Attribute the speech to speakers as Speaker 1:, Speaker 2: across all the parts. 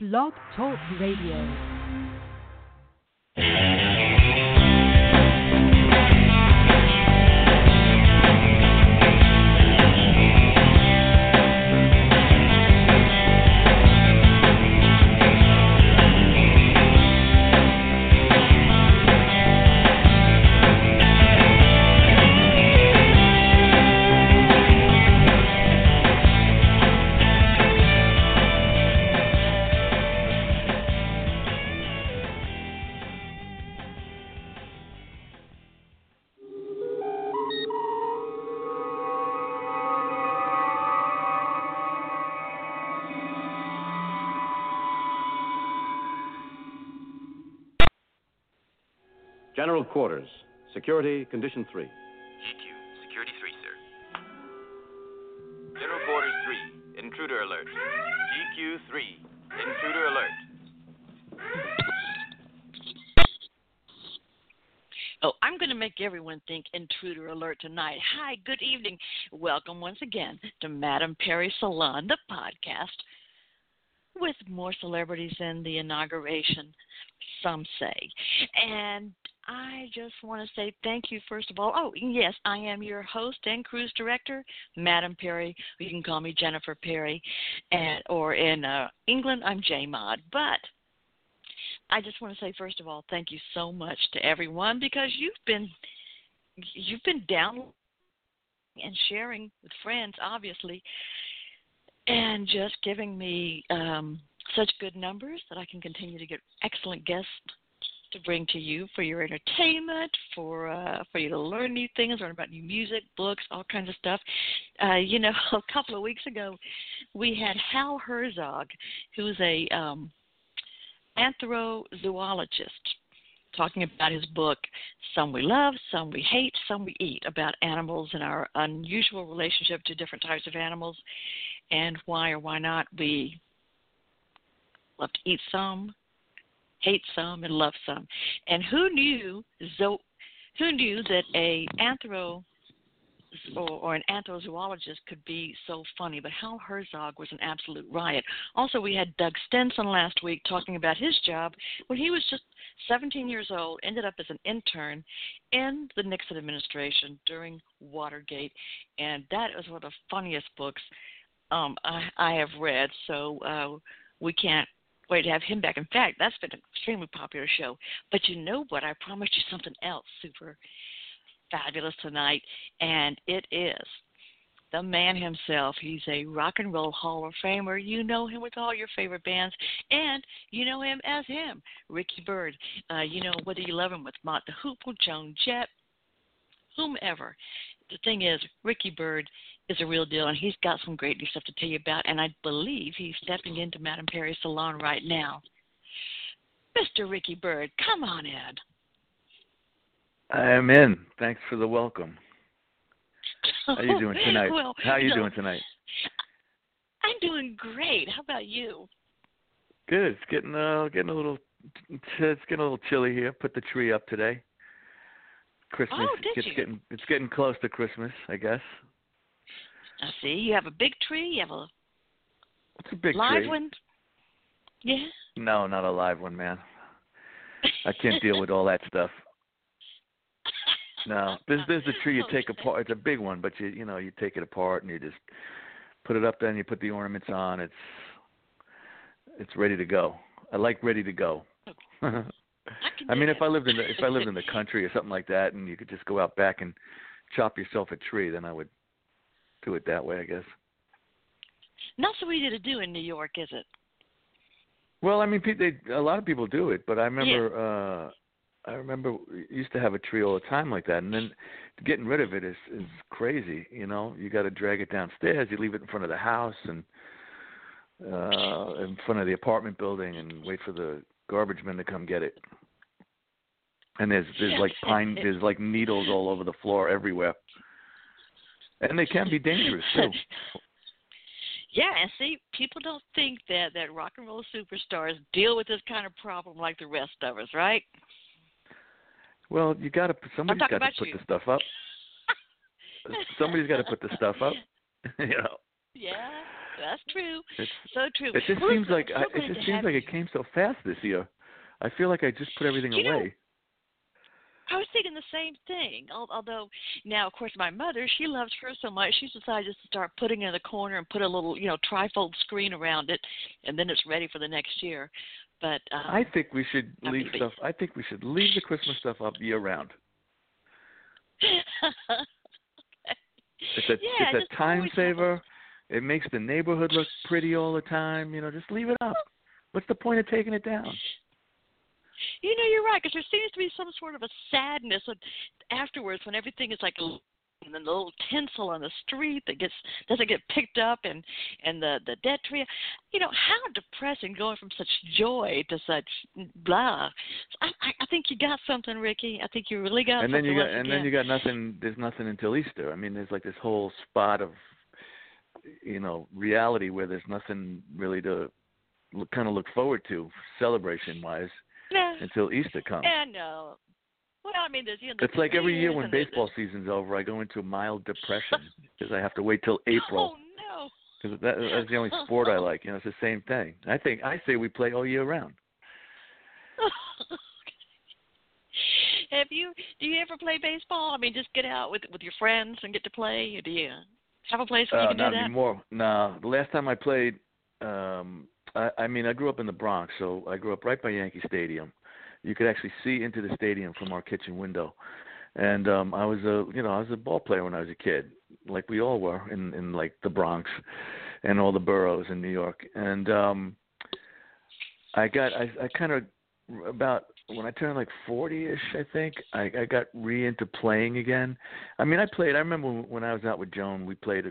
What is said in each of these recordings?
Speaker 1: Blog Talk Radio.
Speaker 2: General Quarters. Security Condition 3.
Speaker 3: GQ, Security 3, sir. General Quarters 3, Intruder Alert. GQ 3, Intruder Alert.
Speaker 4: Oh, I'm going to make everyone think intruder alert tonight. Hi, good evening. Welcome once again to Madame Perry Salon, the podcast, with more celebrities than the inauguration, some say. And I just want to say thank you, first of all. Oh, yes, I am your host and cruise director, Madam Perry. You can call me Jennifer Perry, and or in uh, England, I'm J Mod. But I just want to say, first of all, thank you so much to everyone because you've been you've been down and sharing with friends, obviously, and just giving me um, such good numbers that I can continue to get excellent guests to bring to you for your entertainment, for uh, for you to learn new things, learn about new music, books, all kinds of stuff. Uh, you know, a couple of weeks ago, we had Hal Herzog, who's a um, anthrozoologist, talking about his book, Some We Love, Some We Hate, Some We Eat, about animals and our unusual relationship to different types of animals, and why or why not we love to eat some, hate some, and love some. And who knew zo- who knew that a anthro or, or an anthrozoologist could be so funny, but Hal Herzog was an absolute riot. Also, we had Doug Stenson last week talking about his job when he was just 17 years old, ended up as an intern in the Nixon administration during Watergate, and that is one of the funniest books um, I, I have read. So uh, we can't wait to have him back. In fact, that's been an extremely popular show. But you know what? I promised you something else super fabulous tonight, and it is the man himself. He's a rock and roll Hall of Famer. You know him with all your favorite bands, and you know him as him, Ricky Byrd. Uh, you know whether you love him with Mott the Hoople, Joan Jett, whomever. The thing is, Ricky Byrd is a real deal, and he's got some great new stuff to tell you about. And I believe he's stepping into Madame Perry's salon right now. Mr. Ricky Byrd, come on, Ed.
Speaker 5: I am in. Thanks for the welcome. How are you doing tonight?
Speaker 4: well,
Speaker 5: How you
Speaker 4: no,
Speaker 5: doing tonight?
Speaker 4: I'm doing great. How about you?
Speaker 5: Good. It's getting uh getting a little it's getting a little chilly here. Put the tree up today. Christmas
Speaker 4: Oh, did
Speaker 5: it's
Speaker 4: you?
Speaker 5: getting it's getting close to Christmas, I guess.
Speaker 4: I see. You have a big tree. You have a
Speaker 5: It's a big
Speaker 4: live
Speaker 5: tree.
Speaker 4: one. Yeah.
Speaker 5: No, not a live one, man. I can't deal with all that stuff. No, there's there's a tree you take apart. It's a big one, but you you know you take it apart and you just put it up there and you put the ornaments on. It's it's ready to go. I like ready to go.
Speaker 4: I,
Speaker 5: I mean, if I lived in the if I lived in the country or something like that, and you could just go out back and chop yourself a tree, then I would do it that way, I guess.
Speaker 4: Not so easy to do in New York, is it?
Speaker 5: Well, I mean, they, a lot of people do it, but I remember uh I remember we used to have a tree all the time like that, and then getting rid of it is is crazy. You know, you got to drag it downstairs. You leave it in front of the house and uh in front of the apartment building, and wait for the garbage men to come get it. And there's there's like pine there's like needles all over the floor everywhere, and they can be dangerous too.
Speaker 4: Yeah, and see, people don't think that that rock and roll superstars deal with this kind of problem like the rest of us, right?
Speaker 5: Well, you got to somebody's got to put
Speaker 4: you.
Speaker 5: the stuff up. Somebody's got to put the stuff up. you know.
Speaker 4: Yeah. That's true.
Speaker 5: It's,
Speaker 4: so true.
Speaker 5: it just
Speaker 4: Well,
Speaker 5: seems like I, it just seems like
Speaker 4: you.
Speaker 5: it came so fast this year. I feel like I just put everything
Speaker 4: You know,
Speaker 5: away.
Speaker 4: I was thinking the same thing. Although now, of course, my mother she loves her so much, she's decided just to start putting it in the corner and put a little, you know, trifold screen around it, and then it's ready for the next year. But um,
Speaker 5: I think we should leave
Speaker 4: gonna
Speaker 5: stuff. I think we should leave the Christmas stuff up year round. It's a
Speaker 4: yeah,
Speaker 5: it's a time saver. It makes the neighborhood look pretty all the time. You know, just leave it up. What's the point of taking it down?
Speaker 4: You know, you're right because there seems to be some sort of a sadness afterwards when everything is like and then the little tinsel on the street that gets doesn't get picked up and and the the dead tree. You know how depressing going from such joy to such blah. I I, I think you got something, Ricky. I think you really got
Speaker 5: and
Speaker 4: something.
Speaker 5: then you got and
Speaker 4: again.
Speaker 5: then you got nothing. There's nothing until Easter. I mean, there's like this whole spot of, you know, reality where there's nothing really to look, kind of look forward to celebration wise until Easter comes.
Speaker 4: yeah, no. Well, I mean, there's you know. the
Speaker 5: It's like every year when
Speaker 4: and
Speaker 5: baseball season's over, I go into a mild depression because I have to wait till April.
Speaker 4: Oh no.
Speaker 5: because that, that's the only sport I like. You know, it's the same thing. I think I say we play all year round.
Speaker 4: Have you? Do you ever play baseball? I mean, just get out with with your friends and get to play. Or do you have a place where you
Speaker 5: Uh,
Speaker 4: can do
Speaker 5: not
Speaker 4: that?
Speaker 5: anymore. No, the last time I played, um, I, I mean, I grew up in the Bronx, so I grew up right by Yankee Stadium. You could actually see into the stadium from our kitchen window, and um, I was a, you know, I was a ball player when I was a kid, like we all were in in like the Bronx, and all the boroughs in New York. And um, I got, I, I kind of about when I turned like 40ish, I think I, I got re into playing again. I mean, I played. I remember when I was out with Joan, we played. A,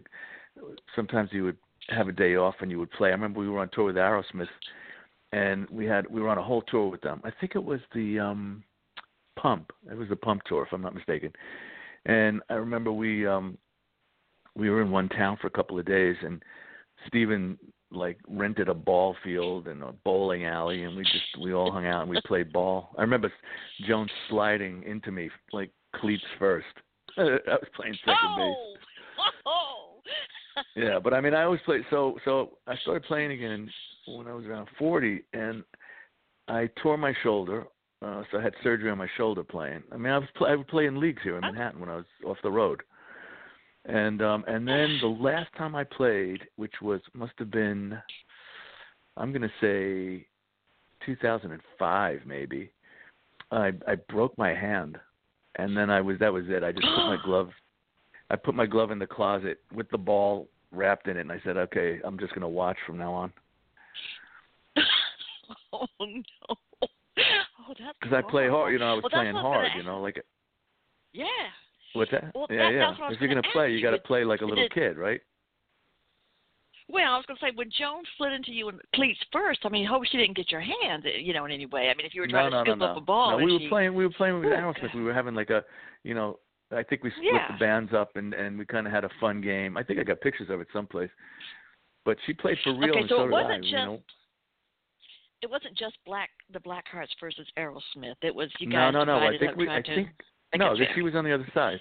Speaker 5: sometimes you would have a day off and you would play. I remember we were on tour with Aerosmith, and we had we were on a whole tour with them. I think it was the um Pump. It was the Pump tour, if I'm not mistaken. And I remember we um we were in one town for a couple of days, and Steven like rented a ball field and a bowling alley and we just we all hung out and we played ball. I remember Joan sliding into me like cleats first. I was playing second base.
Speaker 4: oh, oh.
Speaker 5: Yeah, but I mean I always played so so I started playing again when I was around 40 and I tore my shoulder. Uh, so I had surgery on my shoulder playing. I mean, I was play, I would play in leagues here in Manhattan when I was off the road. And um and then the last time I played, which was must have been I'm going to say 2005 maybe. I I broke my hand. And then I was that was it. I just put my glove I put my glove in the closet with the ball wrapped in it and I said, "Okay, I'm just going to watch from now on."
Speaker 4: oh no. Oh, that's
Speaker 5: Cuz I play hard, you know, I was
Speaker 4: Well,
Speaker 5: playing
Speaker 4: what I was
Speaker 5: hard, you know, like
Speaker 4: Yeah.
Speaker 5: what's that?
Speaker 4: Well,
Speaker 5: yeah,
Speaker 4: that-
Speaker 5: yeah.
Speaker 4: that's what I
Speaker 5: If you're
Speaker 4: gonna
Speaker 5: play, you got to play like a little
Speaker 4: it-
Speaker 5: kid, right?
Speaker 4: Well, I was going to say when Joan slid into you in cleats first. I mean, hope she didn't get your hand, you know, in any way. I mean, if you were trying
Speaker 5: no,
Speaker 4: to
Speaker 5: no,
Speaker 4: scoop
Speaker 5: no,
Speaker 4: up a ball,
Speaker 5: no, we were
Speaker 4: she,
Speaker 5: playing. We were playing with
Speaker 4: Oh,
Speaker 5: Aerosmith. We were having like a, you know, I think we split
Speaker 4: Yeah.
Speaker 5: the bands up and and we kind of had a fun game. I think I got pictures of it someplace. But she played for real,
Speaker 4: Okay,
Speaker 5: and
Speaker 4: so
Speaker 5: so,
Speaker 4: it wasn't
Speaker 5: I. You
Speaker 4: just
Speaker 5: know,
Speaker 4: it wasn't just black the Blackhearts versus Aerosmith. It was you
Speaker 5: no,
Speaker 4: guys
Speaker 5: no, no. I
Speaker 4: divided
Speaker 5: think we. I think no. That she was on the other side.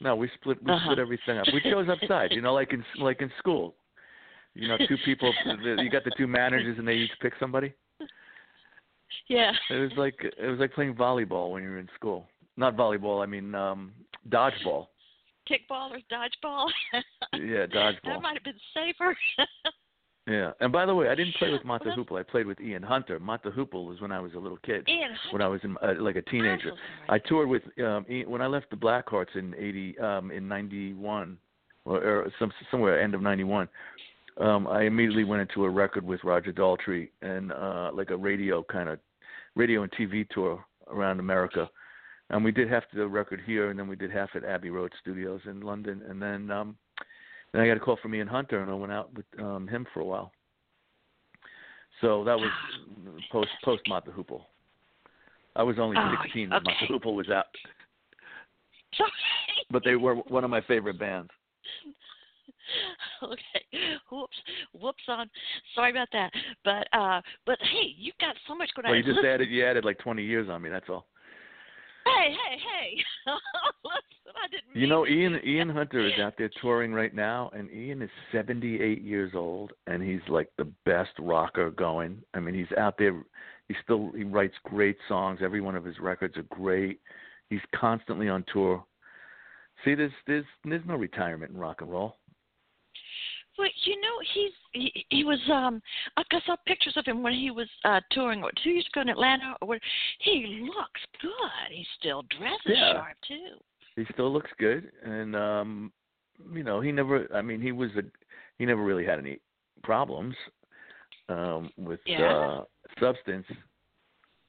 Speaker 5: No, we split. We
Speaker 4: Uh-huh.
Speaker 5: split everything up. We chose upside. You know, like in like in school. You know, two people. You got the two managers, and they each pick somebody.
Speaker 4: Yeah.
Speaker 5: It was like it was like playing volleyball when you were in school. Not volleyball. I mean, um dodgeball.
Speaker 4: Kickball or dodgeball.
Speaker 5: Yeah, dodgeball.
Speaker 4: that might have been safer.
Speaker 5: Yeah. And by the way, I didn't play with Mott
Speaker 4: the Well,
Speaker 5: Hoople. I played with Ian Hunter. Mott the Hoople was when I was a little kid.
Speaker 4: Ian, Hunter.
Speaker 5: When I was in, uh, like a teenager.
Speaker 4: So
Speaker 5: I toured with um Ian, when I left the Blackhearts in 80 um in 91 or, or some somewhere end of 91. Um I immediately went into a record with Roger Daltrey and uh like a radio kind of radio and TV tour around America. And we did half the record here and then we did half at Abbey Road Studios in London and then um then I got a call from Ian Hunter and I went out with um him for a while. So that was post post Mott the Hoople. I was only
Speaker 4: Oh,
Speaker 5: 16 when Mott the
Speaker 4: okay.
Speaker 5: Hoople was out,
Speaker 4: Sorry.
Speaker 5: but they were one of my favorite bands.
Speaker 4: okay. Whoops. Whoops on. Sorry about that. But uh but hey, you've got so much going on.
Speaker 5: Well, you just
Speaker 4: Listen-
Speaker 5: added you added like 20 years on me. That's all.
Speaker 4: Hey, hey, hey. Listen. I didn't.
Speaker 5: You know, Ian. Ian Hunter is out there touring right now, and Ian is 78 years old, and he's like the best rocker going. I mean, he's out there. He still he writes great songs. Every one of his records are great. He's constantly on tour. See, there's there's there's no retirement in rock and roll.
Speaker 4: Well, you know, he's he, he was um I saw pictures of him when he was uh touring what two years ago in Atlanta or what he looks good. He still dresses
Speaker 5: Yeah.
Speaker 4: sharp too.
Speaker 5: He still looks good, and um, you know, he never. I mean, he was a he never really had any problems um with
Speaker 4: Yeah.
Speaker 5: uh substance.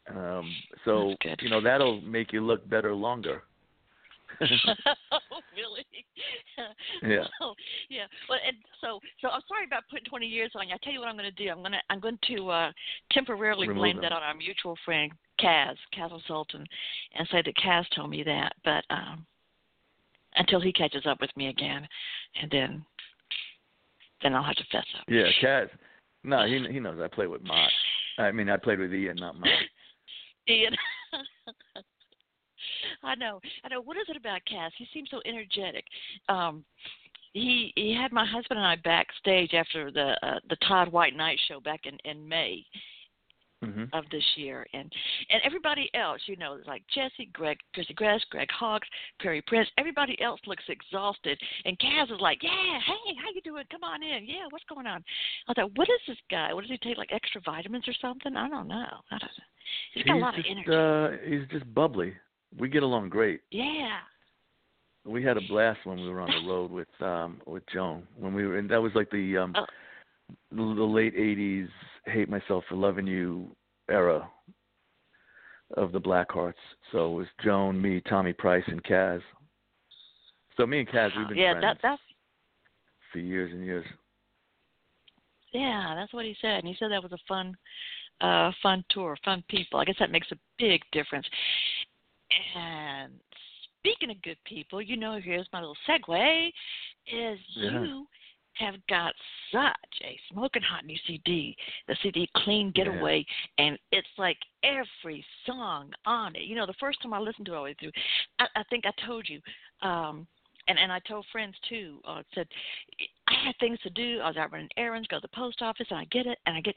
Speaker 5: Um, so you know that'll make you look better longer.
Speaker 4: Oh, really?
Speaker 5: Yeah.
Speaker 4: So, yeah. Well, and so so I'm sorry about putting 20 years on you. I tell you what I'm going to do. I'm going to I'm going to uh temporarily
Speaker 5: Remove
Speaker 4: blame
Speaker 5: them.
Speaker 4: that on our mutual friend Kaz, Kaz Sulton, and say that Kaz told me that. But um until he catches up with me again, and then then I'll have to fess up.
Speaker 5: Yeah, Kaz. No, he he knows I play with Mott. I mean, I played with Ian, not Mott.
Speaker 4: Ian. I know. I know. What is it about Kaz? He seems so energetic. Um he he had my husband and I backstage after the uh, the Todd White Knight show back in in May
Speaker 5: hmm
Speaker 4: of this year, and and everybody else, you know, like Jesse, Greg, Chrissy Gress, Greg Hawkes, Prairie Prince, everybody else looks exhausted, and Kaz is like, yeah, hey, how you doing? Come on in. Yeah, what's going on? I thought, what is this guy? What does he take? Like extra vitamins or something? I don't know. I don't. He's got a lot
Speaker 5: just,
Speaker 4: of energy.
Speaker 5: Uh, he's just bubbly. We get along great.
Speaker 4: yeah.
Speaker 5: We had a blast when we were on the road with um with Joan. When we were and that was like the um
Speaker 4: Oh.
Speaker 5: the, late eighties hate myself for loving you era of the Blackhearts. So it was Joan, me, Tommy Price and Kaz. So me and Kaz we've been
Speaker 4: yeah,
Speaker 5: friends
Speaker 4: that that's
Speaker 5: for years and years.
Speaker 4: yeah, that's what he said. And he said that was a fun uh fun tour, fun people. I guess that makes a big difference. And speaking of good people, you know, here's my little segue is
Speaker 5: Yeah.
Speaker 4: you have got such a smoking hot new CD, the CD Clean Getaway, and it's like every song on it. You know, the first time I listened to it all the way through, I, I think I told you, um, and and I told friends too. Uh, said I had things to do. I was out running errands, go to the post office, and I get it, and I get.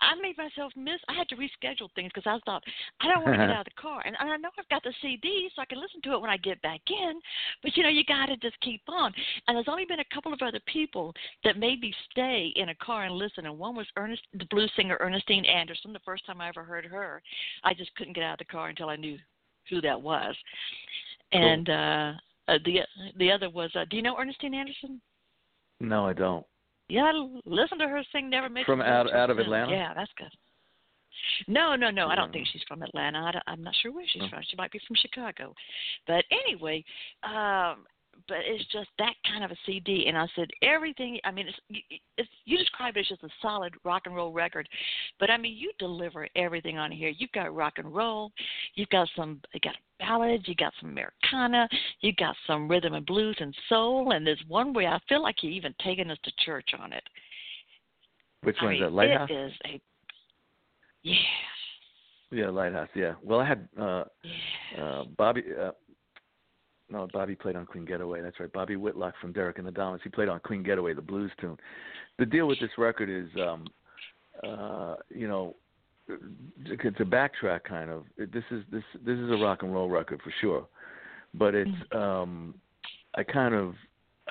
Speaker 4: I made myself miss. I had to reschedule things because I thought I don't want to get out of the car, and, and I know I've got the CD, so I can listen to it when I get back in. But you know, you got to just keep on. And there's only been a couple of other people that made me stay in a car and listen. And one was Ernest, the blues singer Ernestine Anderson. The first time I ever heard her, I just couldn't get out of the car until I knew who that was. And uh, uh the the other was, uh, do you know Ernestine Anderson?
Speaker 5: No, I don't.
Speaker 4: Yeah, listen to her sing "Never Make
Speaker 5: From out- out of
Speaker 4: Soon.
Speaker 5: Atlanta?
Speaker 4: Yeah, that's good. No, no, no. I don't think she's from Atlanta. I I'm not sure where she's
Speaker 5: Oh.
Speaker 4: from. She might be from Chicago. But anyway, um, but it's just that kind of a CD. And I said everything. I mean, it's, it's you describe it as just a solid rock and roll record, but I mean, you deliver everything on here. You've got rock and roll. You've got some. You got ballads. You got some Americana. You got some rhythm and blues and soul. And there's one way I feel like you even taken us to church on it.
Speaker 5: Which
Speaker 4: I
Speaker 5: one
Speaker 4: mean,
Speaker 5: is that? Lighthouse?
Speaker 4: It is a yeah,
Speaker 5: Yeah, Lighthouse. Yeah. Well, I had uh
Speaker 4: yeah.
Speaker 5: uh Bobby. uh no, Bobby played on Clean Getaway. That's right. Bobby Whitlock from Derek and the Dominos. He played on Clean Getaway, the blues tune. The deal with this record is, um, uh, you know, to, to backtrack, kind of. This is this this is a rock and roll record for sure, but it's um, I kind of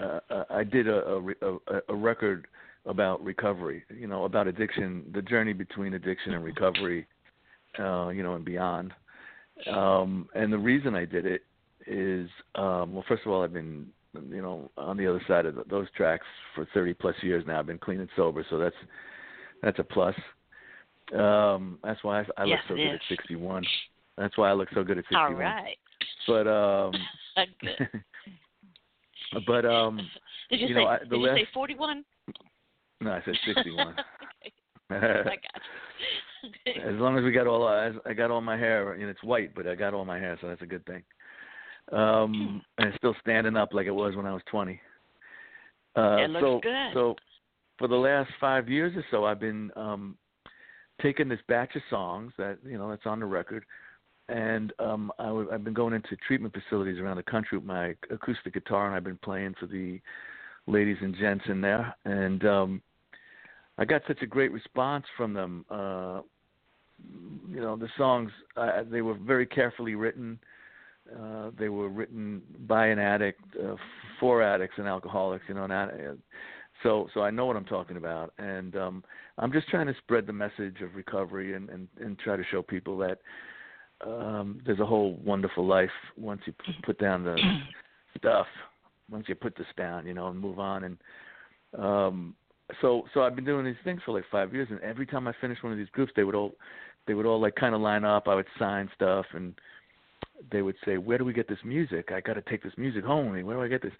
Speaker 5: uh, uh, I did a, a a a record about recovery. You know, about addiction, the journey between addiction and recovery, uh, you know, and beyond. Um, and the reason I did it is um well first of all I've been you know on the other side of th those tracks for 30 plus years now I've been clean and sober so that's that's a plus um that's why I, I
Speaker 4: Yes,
Speaker 5: look so good
Speaker 4: is.
Speaker 5: at 61 that's why I look so good at 61
Speaker 4: All right.
Speaker 5: but um but um
Speaker 4: Did you,
Speaker 5: you
Speaker 4: say?
Speaker 5: know, I-
Speaker 4: did
Speaker 5: the
Speaker 4: you say forty-one?
Speaker 5: no I said 61
Speaker 4: I got you.
Speaker 5: as long as we got all I got all my hair and it's white but I got all my hair so that's a good thing um and it's still standing up like it was when I was 20 uh
Speaker 4: It looks
Speaker 5: so
Speaker 4: good.
Speaker 5: so for the last 5 years or so I've been um taking this batch of songs that you know that's on the record and um, I w- I've been going into treatment facilities around the country with my acoustic guitar, and I've been playing for the ladies and gents in there, and um, I got such a great response from them. Uh, you know, the songs uh, they were very carefully written. Uh, they were written by an addict, uh, for addicts and alcoholics. You know, and so so I know what I'm talking about, and um, I'm just trying to spread the message of recovery and and, and try to show people that um, there's a whole wonderful life once you put down the stuff, once you put this down, you know, and move on. And um, so so I've been doing these things for like five years, and every time I finish one of these groups, they would all they would all like kind of line up. I would sign stuff, and they would say, "Where do we get this music? I got to take this music home. Where do I get this?"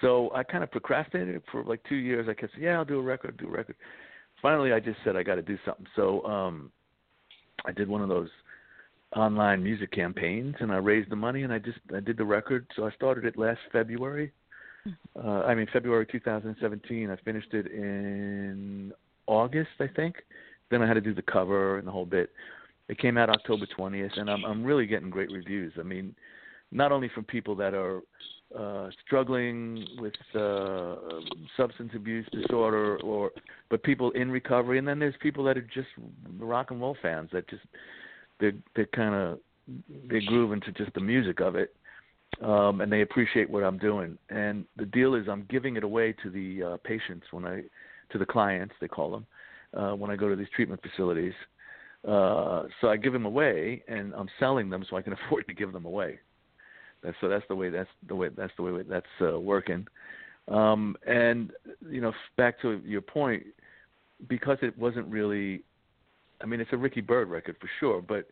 Speaker 5: So I kind of procrastinated for like two years. I kept saying, "Yeah, I'll do a record, do a record." Finally, I just said I got to do something. So um, I did one of those online music campaigns and I raised the money and I just I did the record. So I started it last February. Hmm. Uh, I mean February 2017. I finished it in August, I think. Then I had to do the cover and the whole bit. It came out October 20th, and I'm I'm really getting great reviews. I mean, not only from people that are uh, struggling with uh, substance abuse disorder, or but people in recovery, and then there's people that are just rock and roll fans that just they they kind of they groove into just the music of it, um, and they appreciate what I'm doing. And the deal is, I'm giving it away to the uh, patients when I, to the clients they call them, uh, when I go to these treatment facilities. Uh, so I give them away, and I'm selling them so I can afford to give them away. That's, so that's the way that's the way that's the way that's uh, working. Um, and you know, back to your point, because it wasn't really I mean, it's a Ricky Byrd record for sure, but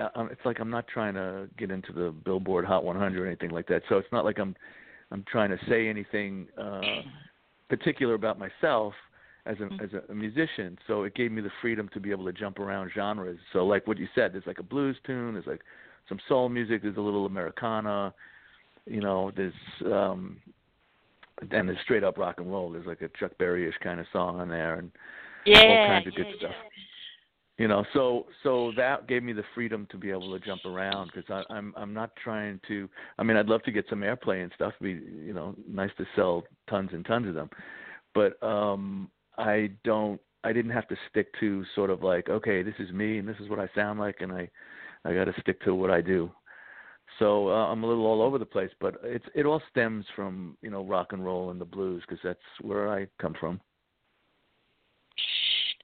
Speaker 5: uh, um, it's like I'm not trying to get into the Billboard Hot 100 or anything like that. So it's not like I'm I'm trying to say anything uh, particular about myself as a mm-hmm. as a, musician. So it gave me the freedom to be able to jump around genres. So like what you said, there's like a blues tune, there's like some soul music, there's a little Americana, you know, there's um and there's straight up rock and roll. There's like a Chuck Berry-ish kind of song on there and
Speaker 4: yeah,
Speaker 5: all kinds of
Speaker 4: yeah,
Speaker 5: good stuff. You know so so that gave me the freedom to be able to jump around because i'm i'm not trying to i mean i'd love to get some airplay and stuff be you know nice to sell tons and tons of them but um i don't i didn't have to stick to sort of like okay this is me and this is what i sound like and i i got to stick to what i do. So uh, i'm a little all over the place but it's it all stems from you know rock and roll and the blues because that's where i come from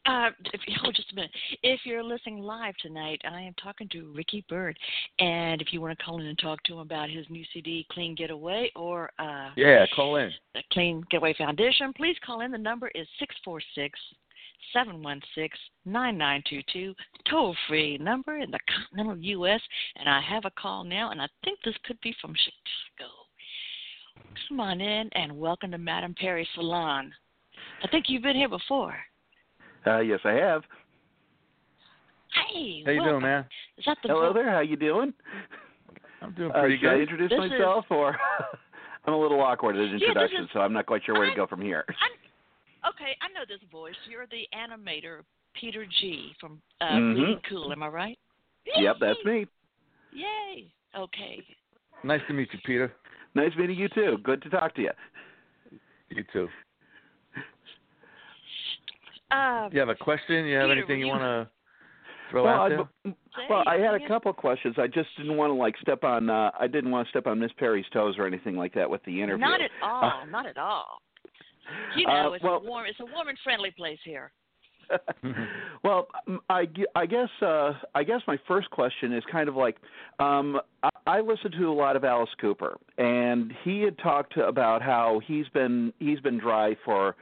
Speaker 4: uh, if, hold just a minute. If you're listening live tonight, I am talking to Ricky Byrd, and if you want to call in and talk to him about his new CD, Clean Getaway, or uh,
Speaker 5: yeah, call in.
Speaker 4: The Clean Getaway Foundation, please call in. The number is six four six seven one six nine nine two two. Toll free number in the continental U.S. And I have a call now, and I think this could be from Chicago. Come on in and welcome to Madame Perry Salon. I think you've been here before.
Speaker 6: Uh, yes, I have.
Speaker 4: Hey,
Speaker 5: how you
Speaker 4: welcome.
Speaker 5: doing, man?
Speaker 4: Is that the
Speaker 6: Hello
Speaker 4: book?
Speaker 6: there. How you doing?
Speaker 5: I'm doing
Speaker 6: Uh,
Speaker 5: pretty
Speaker 6: should I
Speaker 5: good.
Speaker 6: introduce
Speaker 4: This
Speaker 6: myself, or I'm a little awkward at
Speaker 4: this
Speaker 6: introduction,
Speaker 4: is-
Speaker 6: so I'm not quite sure where to
Speaker 4: I'm-
Speaker 6: go from here.
Speaker 4: I'm, okay, I know this voice. You're the animator, Peter G. from uh,
Speaker 6: Mhm.
Speaker 4: Bleeding Cool. Am I right?
Speaker 6: Yep, that's me.
Speaker 4: Yay. Okay.
Speaker 5: Nice to meet you, Peter.
Speaker 6: Nice meeting you too. Good to talk to you.
Speaker 5: You too.
Speaker 4: Uh,
Speaker 5: You have a question? You have
Speaker 4: Peter,
Speaker 5: anything you
Speaker 4: you-
Speaker 5: want to throw
Speaker 6: well,
Speaker 5: out there?
Speaker 4: say,
Speaker 6: well, I had a couple of questions. I just didn't want to like step on. uh I didn't want to step on Miss Perry's toes or anything like that with the interview.
Speaker 4: Not at all. not at all. You know,
Speaker 6: Uh,
Speaker 4: it's
Speaker 6: well-
Speaker 4: a warm. It's a warm and friendly place here.
Speaker 6: well, I, gu- I guess uh, I guess my first question is kind of like um, I, I listened to a lot of Alice Cooper, and he had talked about how he's been he's been dry for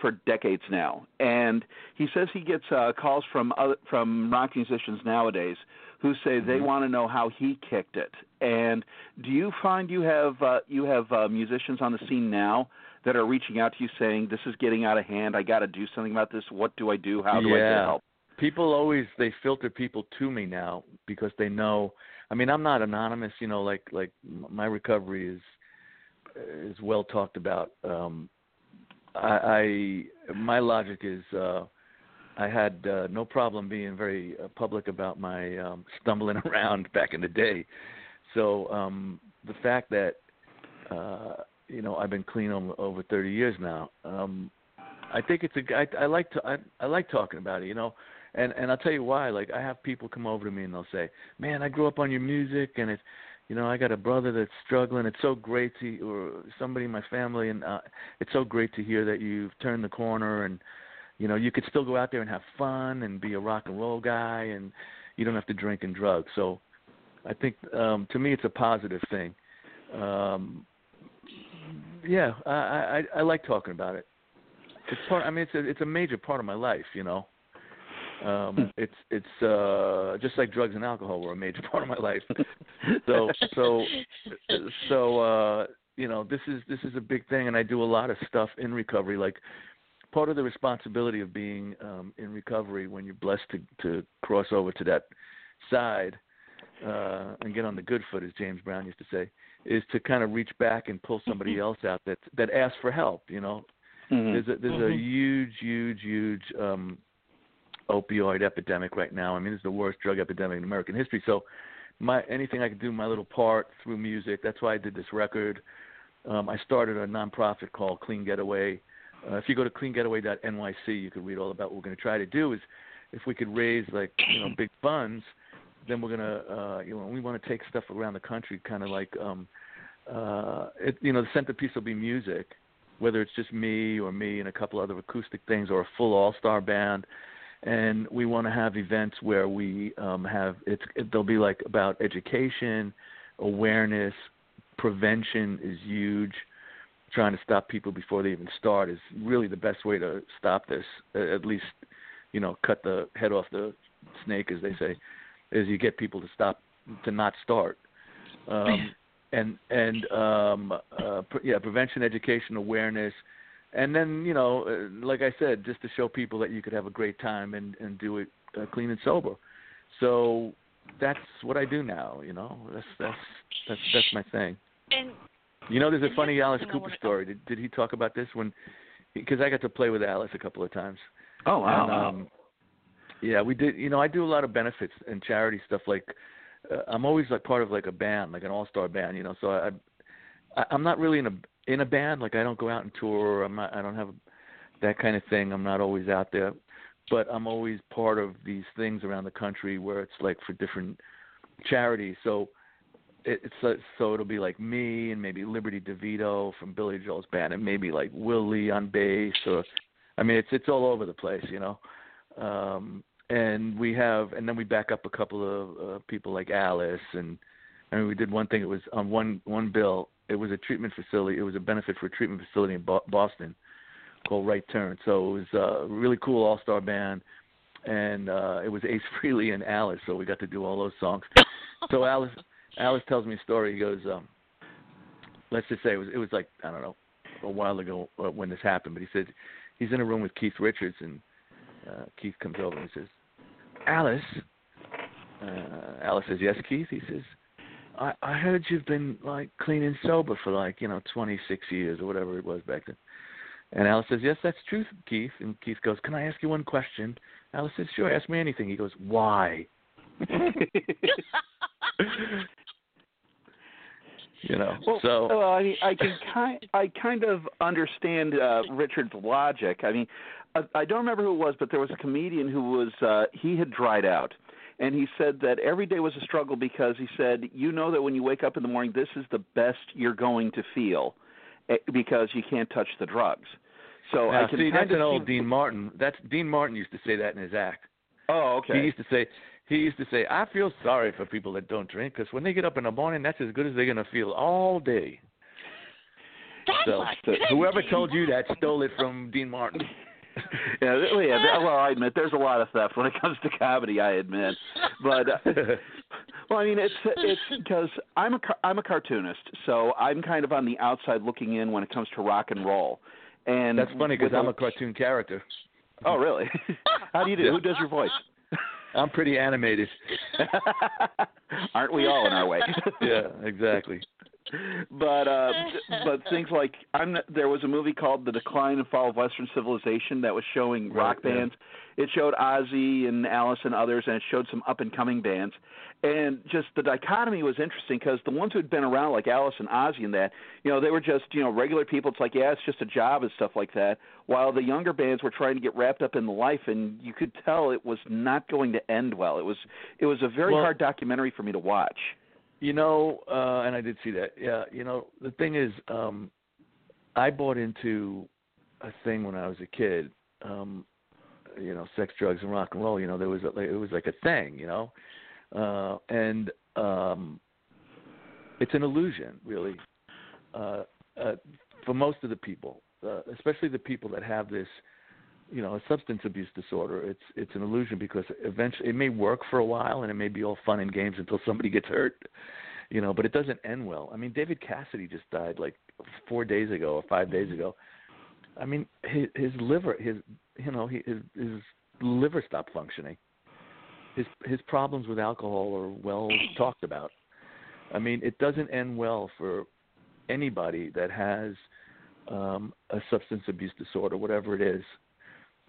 Speaker 6: for decades now, and he says he gets uh, calls from other, from rock musicians nowadays who say they
Speaker 5: Mhm.
Speaker 6: want to know how he kicked it. And do you find you have uh, you have uh, musicians on the scene now that are reaching out to you saying this is getting out of hand? I got to do something about this. What do I do? How do I get
Speaker 5: Yeah.
Speaker 6: help?
Speaker 5: people always they filter people to me now because they know i mean i'm not anonymous you know like like my recovery is is well talked about um i i my logic is uh I had uh, no problem being very uh, public about my um, stumbling around back in the day. So um, the fact that uh, you know I've been clean over, over 30 years now, um, I think it's a I, I like to I, I like talking about it. You know, and and I'll tell you why. Like I have people come over to me and they'll say, "Man, I grew up on your music, and it's you know I got a brother that's struggling. It's so great to or somebody in my family, and uh, it's so great to hear that you've turned the corner and." you know you could still go out there and have fun and be a rock and roll guy and you don't have to drink and drug so i think um to me it's a positive thing um yeah i i i like talking about it it's part i mean it's a it's a major part of my life you know um hmm. it's it's uh just like drugs and alcohol were a major part of my life so so so uh you know this is this is a big thing and i do a lot of stuff in recovery like part of the responsibility of being um, in recovery when you're blessed to, to cross over to that side uh, and get on the good foot, as James Brown used to say, is to kind of reach back and pull somebody else out that that asks for help. You know, mm-hmm. there's a there's mm-hmm. a huge, huge, huge um, opioid epidemic right now. I mean, it's the worst drug epidemic in American history. So, my anything I can do, my little part through music. That's why I did this record. Um, I started a nonprofit called Clean Getaway uh, if you go to cleangetaway.nyc, you can read all about what we're going to try to do. Is if we could raise like you know big funds, then we're gonna uh, you know we want to take stuff around the country, kind of like um, uh, it, you know the centerpiece will be music, whether it's just me or me and a couple other acoustic things or a full all-star band. And we want to have events where we um, have it's it, they'll be like about education, awareness, prevention is huge trying to stop people before they even start is really the best way to stop this. At least, you know, cut the head off the snake, as they say, is you get people to stop to not start. Um, and and um, uh, pre- yeah, prevention, education, awareness, and then you know, uh, like I said, just to show people that you could have a great time and and do it uh, clean and sober. So that's what I do now. You know, that's that's that's that's my thing.
Speaker 4: And
Speaker 5: you know, there's a funny Alice Cooper story. Did, did he talk about this when? Because I got to play with Alice a couple of times.
Speaker 6: Oh wow!
Speaker 5: And, um, yeah, we did. You know, I do a lot of benefits and charity stuff. Like, uh, I'm always like part of like a band, like an all-star band. You know, so I, I I'm not really in a in a band. Like, I don't go out and tour. I'm not. I don't have that kind of thing. I'm not always out there, but I'm always part of these things around the country where it's like for different charities. So it's so, so it'll be like me and maybe Liberty DeVito from Billy Joel's band, and maybe like Willie on bass, or I mean, it's it's all over the place, you know. Um, and we have, and then we back up a couple of uh, people like Alice, and I mean, we did one thing. It was on one one bill. It was a treatment facility. It was a benefit for a treatment facility in Bo- Boston called Right Turn. So it was a really cool all star band, and uh, it was Ace Frehley and Alice. So we got to do all those songs. so Alice Alice tells me a story. He goes, um, let's just say it was it was like I don't know a while ago uh, when this happened, but he said he's in a room with Keith Richards, and uh, Keith comes over and he says, Alice. Uh, Alice says, yes, Keith. He says, I, I heard you've been like clean and sober for like you know 26 years or whatever it was back then. And Alice says, yes, that's true, Keith. And Keith goes, can I ask you one question? Alice says, sure, ask me anything. He goes, why? you know.
Speaker 6: Well,
Speaker 5: so
Speaker 6: well, I mean, I can kind I kind of understand uh, Richard's logic. I mean, I, I don't remember who it was, but there was a comedian who was uh, he had dried out. And he said that every day was a struggle because he said, you know that when you wake up in the morning, this is the best you're going to feel eh, because you can't touch the drugs. So
Speaker 5: now,
Speaker 6: I can
Speaker 5: see, that's an old
Speaker 6: see...
Speaker 5: Dean Martin. That's Dean Martin used to say that in his act.
Speaker 6: Oh, okay.
Speaker 5: He used to say, he used to say, I feel sorry for people that don't drink because when they get up in the morning, that's as good as they're going to feel all day. so, so whoever told you that stole it from Dean Martin.
Speaker 6: yeah, yeah. Well, I admit there's a lot of theft when it comes to comedy. I admit, but uh, well, I mean, it's it's because I'm a I'm a cartoonist, so I'm kind of on the outside looking in when it comes to rock and roll. And
Speaker 5: that's funny because I'm a cartoon character.
Speaker 6: Oh, really? How do you do? Who does your voice?
Speaker 5: I'm pretty animated.
Speaker 6: Aren't we all in our way?
Speaker 5: yeah, exactly.
Speaker 6: But uh but things like I'm not, there was a movie called The Decline and Fall of Western Civilization that was showing
Speaker 5: Right,
Speaker 6: rock
Speaker 5: yeah.
Speaker 6: bands. It showed Ozzy and Alice and others, and it showed some up and coming bands. And just the dichotomy was interesting because the ones who'd been around, like Alice and Ozzy, and that, you know, they were just you know regular people. It's like yeah, it's just a job and stuff like that. While the younger bands were trying to get wrapped up in the life, and you could tell it was not going to end well. It was it was a very
Speaker 5: Well-
Speaker 6: hard documentary for me to watch.
Speaker 5: You know, uh, and I did see that. Yeah, you know, the thing is, um, I bought into a thing when I was a kid. Um, you know, sex, drugs, and rock and roll. You know, there was a, it was like a thing. You know, uh, and um, it's an illusion, really, uh, uh, for most of the people, uh, especially the people that have this you know a substance abuse disorder it's it's an illusion because eventually it may work for a while and it may be all fun and games until somebody gets hurt you know but it doesn't end well. I mean david cassidy just died like four days ago or five days ago. I mean his his liver his you know his his liver stopped functioning. His his problems with alcohol are well talked about. I mean it doesn't end well for anybody that has um a substance abuse disorder whatever it is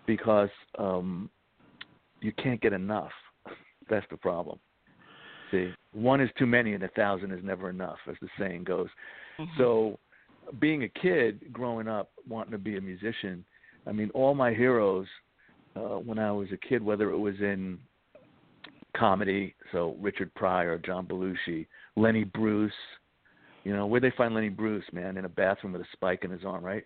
Speaker 5: because um you can't get enough. That's the problem. See, one is too many and a thousand is never enough, as the saying goes. So, being a kid growing up wanting to be a musician, I mean, all my heroes uh, when I was a kid, whether it was in comedy, so Richard Pryor, John Belushi, Lenny Bruce, you know, where'd they find Lenny Bruce, man? In a bathroom with a spike in his arm, right?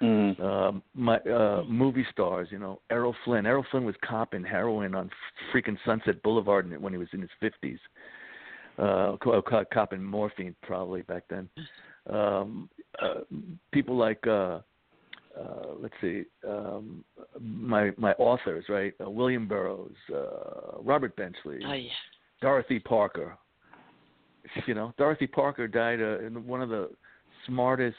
Speaker 6: Mm.
Speaker 5: um, my uh, movie stars, you know, Errol Flynn. Errol Flynn was copping heroin on freaking Sunset Boulevard when he was in his fifties. Uh, co- co- copping morphine probably back then. Um, uh, people like, uh, uh, let's see, um, my my authors, right? Uh, William Burroughs, uh, Robert Benchley,
Speaker 4: Oh yeah.
Speaker 5: Dorothy Parker. You know, Dorothy Parker died uh, in one of the smartest,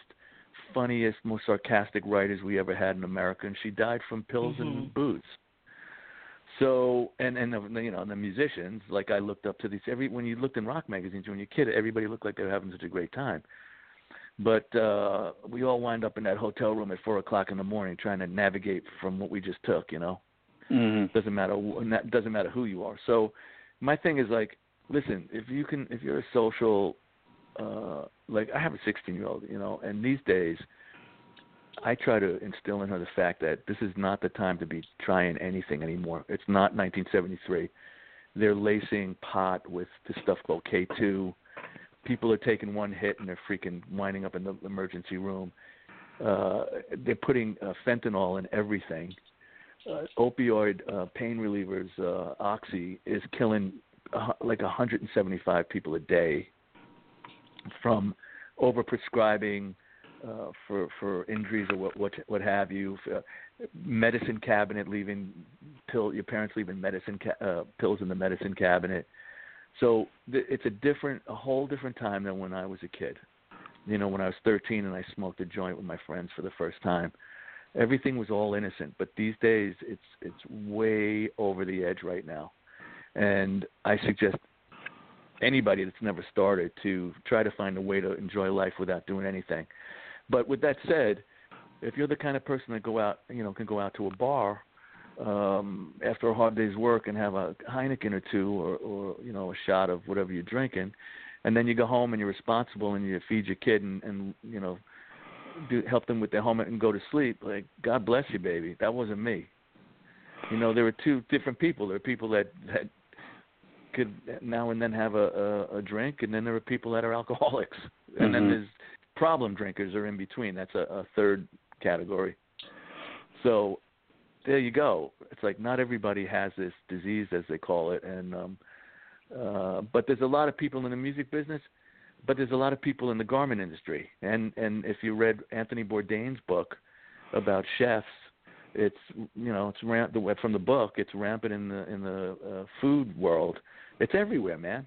Speaker 5: funniest, most sarcastic writers we ever had in America, and she died from pills and
Speaker 4: Mhm.
Speaker 5: booze. So, and and the, you know, the musicians, like I looked up to these. Every when you looked in rock magazines when you're a kid, everybody looked like they were having such a great time. But uh we all wind up in that hotel room at four o'clock in the morning trying to navigate from what we just took. You know
Speaker 6: Mm.
Speaker 5: doesn't matter doesn't matter who you are so my thing is like listen if you can if you're a social uh like i have a 16 year old you know and these days i try to instill in her the fact that this is not the time to be trying anything anymore. It's not 1973 they're lacing pot with this stuff called k2 people are taking one hit and they're freaking winding up in the emergency room. Uh they're putting uh, fentanyl in everything. Uh, opioid uh, pain relievers, uh, oxy, is killing uh, like 175 people a day from overprescribing uh, for for injuries or what what what have you. Uh, medicine cabinet leaving pill. Your parents leaving medicine ca- uh, pills in the medicine cabinet. So th- it's a different, a whole different time than when I was a kid. You know, when I was 13 and I smoked a joint with my friends for the first time everything was all innocent but these days it's it's way over the edge right now and i suggest anybody that's never started to try to find a way to enjoy life without doing anything but with that said if you're the kind of person that go out you know can go out to a bar um after a hard day's work and have a heineken or two or or you know a shot of whatever you're drinking and then you go home and you're responsible and you feed your kid and and you know do help them with their homework and go to sleep. Like God bless you, baby. That wasn't me. You know, there were two different people. There are people that that could now and then have a a, a drink, and then there are people that are alcoholics, and then
Speaker 6: Mhm.
Speaker 5: there's problem drinkers are in between. That's a, a third category. So there you go. It's like not everybody has this disease, as they call it, and um, uh, but there's a lot of people in the music business but there's a lot of people in the garment industry and and if you read Anthony Bourdain's book about chefs it's you know it's ramp the from the book it's rampant in the in the uh, food world it's everywhere man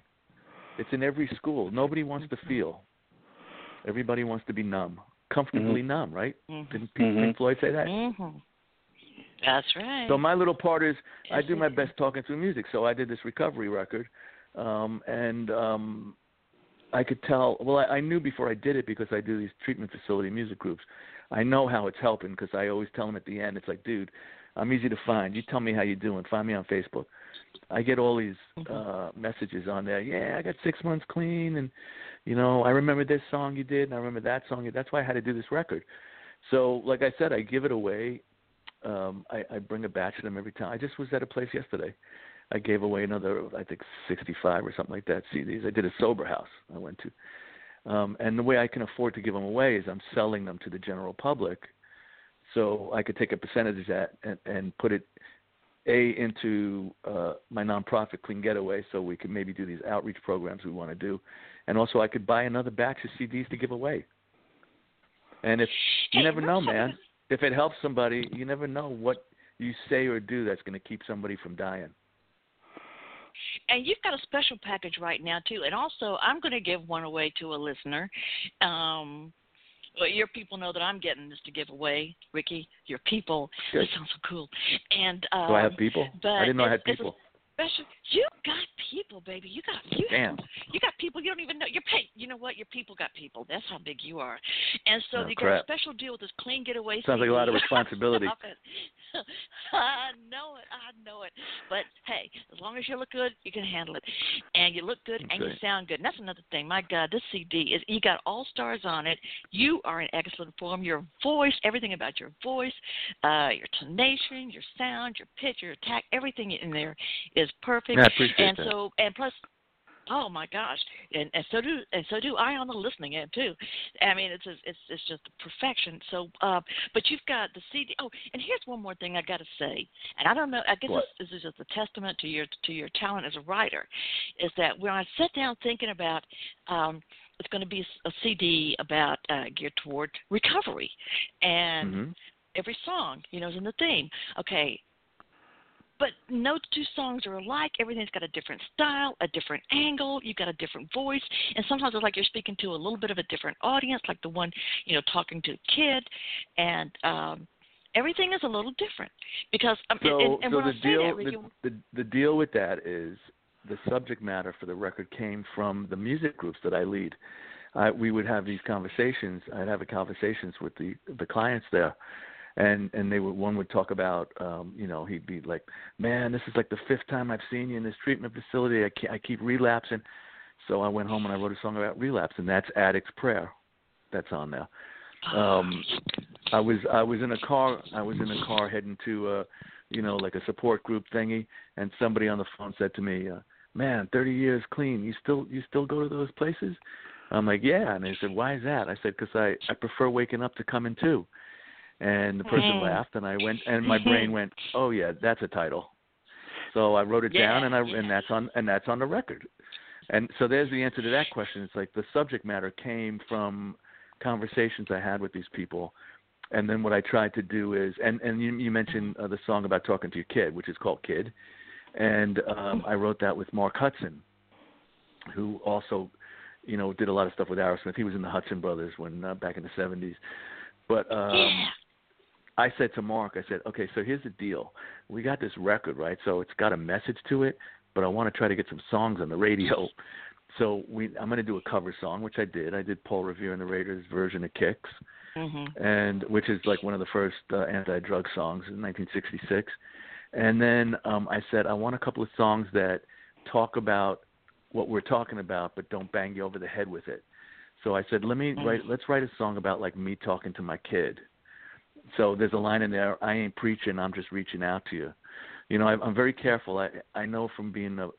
Speaker 5: it's in every school nobody wants to feel everybody wants to be numb comfortably numb right
Speaker 4: Mhm.
Speaker 5: didn't Pink,
Speaker 6: Mhm.
Speaker 5: Pink Floyd say that
Speaker 4: Mhm. That's right.
Speaker 5: so my little part is I do my
Speaker 4: yes,
Speaker 5: best talking through music. So I did this recovery record, um, and um, I could tell. Well, I, I knew before I did it because I do these treatment facility music groups. I know how it's helping because I always tell them at the end. It's like, dude, I'm easy to find. You tell me how you're doing. Find me on Facebook. I get all these
Speaker 4: Mm-hmm.
Speaker 5: uh messages on there. Yeah, I got six months clean, and you know, I remember this song you did, and I remember that song. you That's why I had to do this record. So, like I said, I give it away. Um, I, I bring a batch of them every time. I just was at a place yesterday. I gave away another, I think, 65 or something like that CDs. I did a sober house I went to, um, and the way I can afford to give them away is I'm selling them to the general public, so I could take a percentage of that and, and put it a into uh, my nonprofit Clean Getaway, so we could maybe do these outreach programs we want to do, and also I could buy another batch of CDs to give away. And if you never know, man, if it helps somebody, you never know what you say or do that's going to keep somebody from dying.
Speaker 4: And you've got a special package right now too. And also, I'm going to give one away to a listener. Um, well, your people know that I'm getting this to give away, Ricky. Your people.
Speaker 5: Good.
Speaker 4: This sounds so cool. And um,
Speaker 5: Do I have people? I didn't know I had
Speaker 4: it's- it's a
Speaker 5: people.
Speaker 4: Special. You got people, baby. You got you.
Speaker 5: Damn.
Speaker 4: You got people you don't even know. You're paid. You know what? Your people got people. That's how big you are. And so
Speaker 5: Oh,
Speaker 4: you
Speaker 5: crap.
Speaker 4: got a special deal with this clean getaway.
Speaker 5: Sounds like a lot of responsibility.
Speaker 4: I know it. I know it. But hey, as long as you look good, you can handle it, and you look good and you sound good. And that's another thing. My God, this CD is you got all stars on it. You are in excellent form. Your voice, everything about your voice, uh, your tonation, your sound, your pitch, your attack, everything in there is perfect.
Speaker 5: Yeah, I appreciate
Speaker 4: and
Speaker 5: that.
Speaker 4: so, and plus, oh my gosh, and, and so do and so do I on the listening end too. I mean, it's it's it's just perfection. So, uh, but you've got the CD. Oh, and here's one more thing I got to say, and I don't know. I guess this, this is just a testament to your to your talent as a writer, is that when I sat down thinking about. Um, it's going to be a CD about uh, geared toward recovery, and
Speaker 5: hmm
Speaker 4: every song, you know, is in the theme. Okay. But no two songs are alike. Everything's got a different style, a different angle. You've got a different voice, and sometimes it's like you're speaking to a little bit of a different audience, like the one, you know, talking to a kid, and um, everything is a little different because. Um,
Speaker 5: So,
Speaker 4: and, and
Speaker 5: so
Speaker 4: when
Speaker 5: the deal,
Speaker 4: that, Ricky,
Speaker 5: the, the the deal with that is the subject matter for the record came from the music groups that I lead. I, we would have these conversations. I'd have conversations with the the clients there, and and they would one would talk about, um, you know, he'd be like, "Man, this is like the fifth time I've seen you in this treatment facility. I I keep relapsing." So I went home and I wrote a song about relapse, and that's Addict's Prayer. That's on there. Um, I was I was in a car I was in a car heading to uh you know like a support group thingy and somebody on the phone said to me uh, man 30 years clean you still you still go to those places I'm like yeah and they said why is that I said cuz I I prefer waking up to coming to and the person
Speaker 4: Mm.
Speaker 5: laughed and I went and my brain went oh yeah that's a title so I wrote it down and I
Speaker 4: yeah.
Speaker 5: and that's on and that's on the record and so there's the answer to that question it's like the subject matter came from conversations I had with these people and then what I tried to do is, and and you, you mentioned uh, the song about talking to your kid, which is called Kid, and um, I wrote that with Mark Hudson, who also, you know, did a lot of stuff with Aerosmith. He was in the Hudson Brothers when uh, back in the '70s, but um,
Speaker 4: yeah,
Speaker 5: I said to Mark, I said, okay, so here's the deal. We got this record, right? So it's got a message to it, but I want to try to get some songs on the radio. So we, I'm going to do a cover song, which I did. I did Paul Revere and the Raiders version of Kicks
Speaker 4: hmm
Speaker 5: and which is like one of the first uh, anti-drug songs in 1966. And then um, I said I want a couple of songs that talk about what we're talking about, but don't bang you over the head with it. So I said, let me
Speaker 4: Mm.
Speaker 5: write. Let's write a song about like me talking to my kid. So there's a line in there. I ain't preaching. I'm just reaching out to you. You know, I, I'm very careful. I I know from being a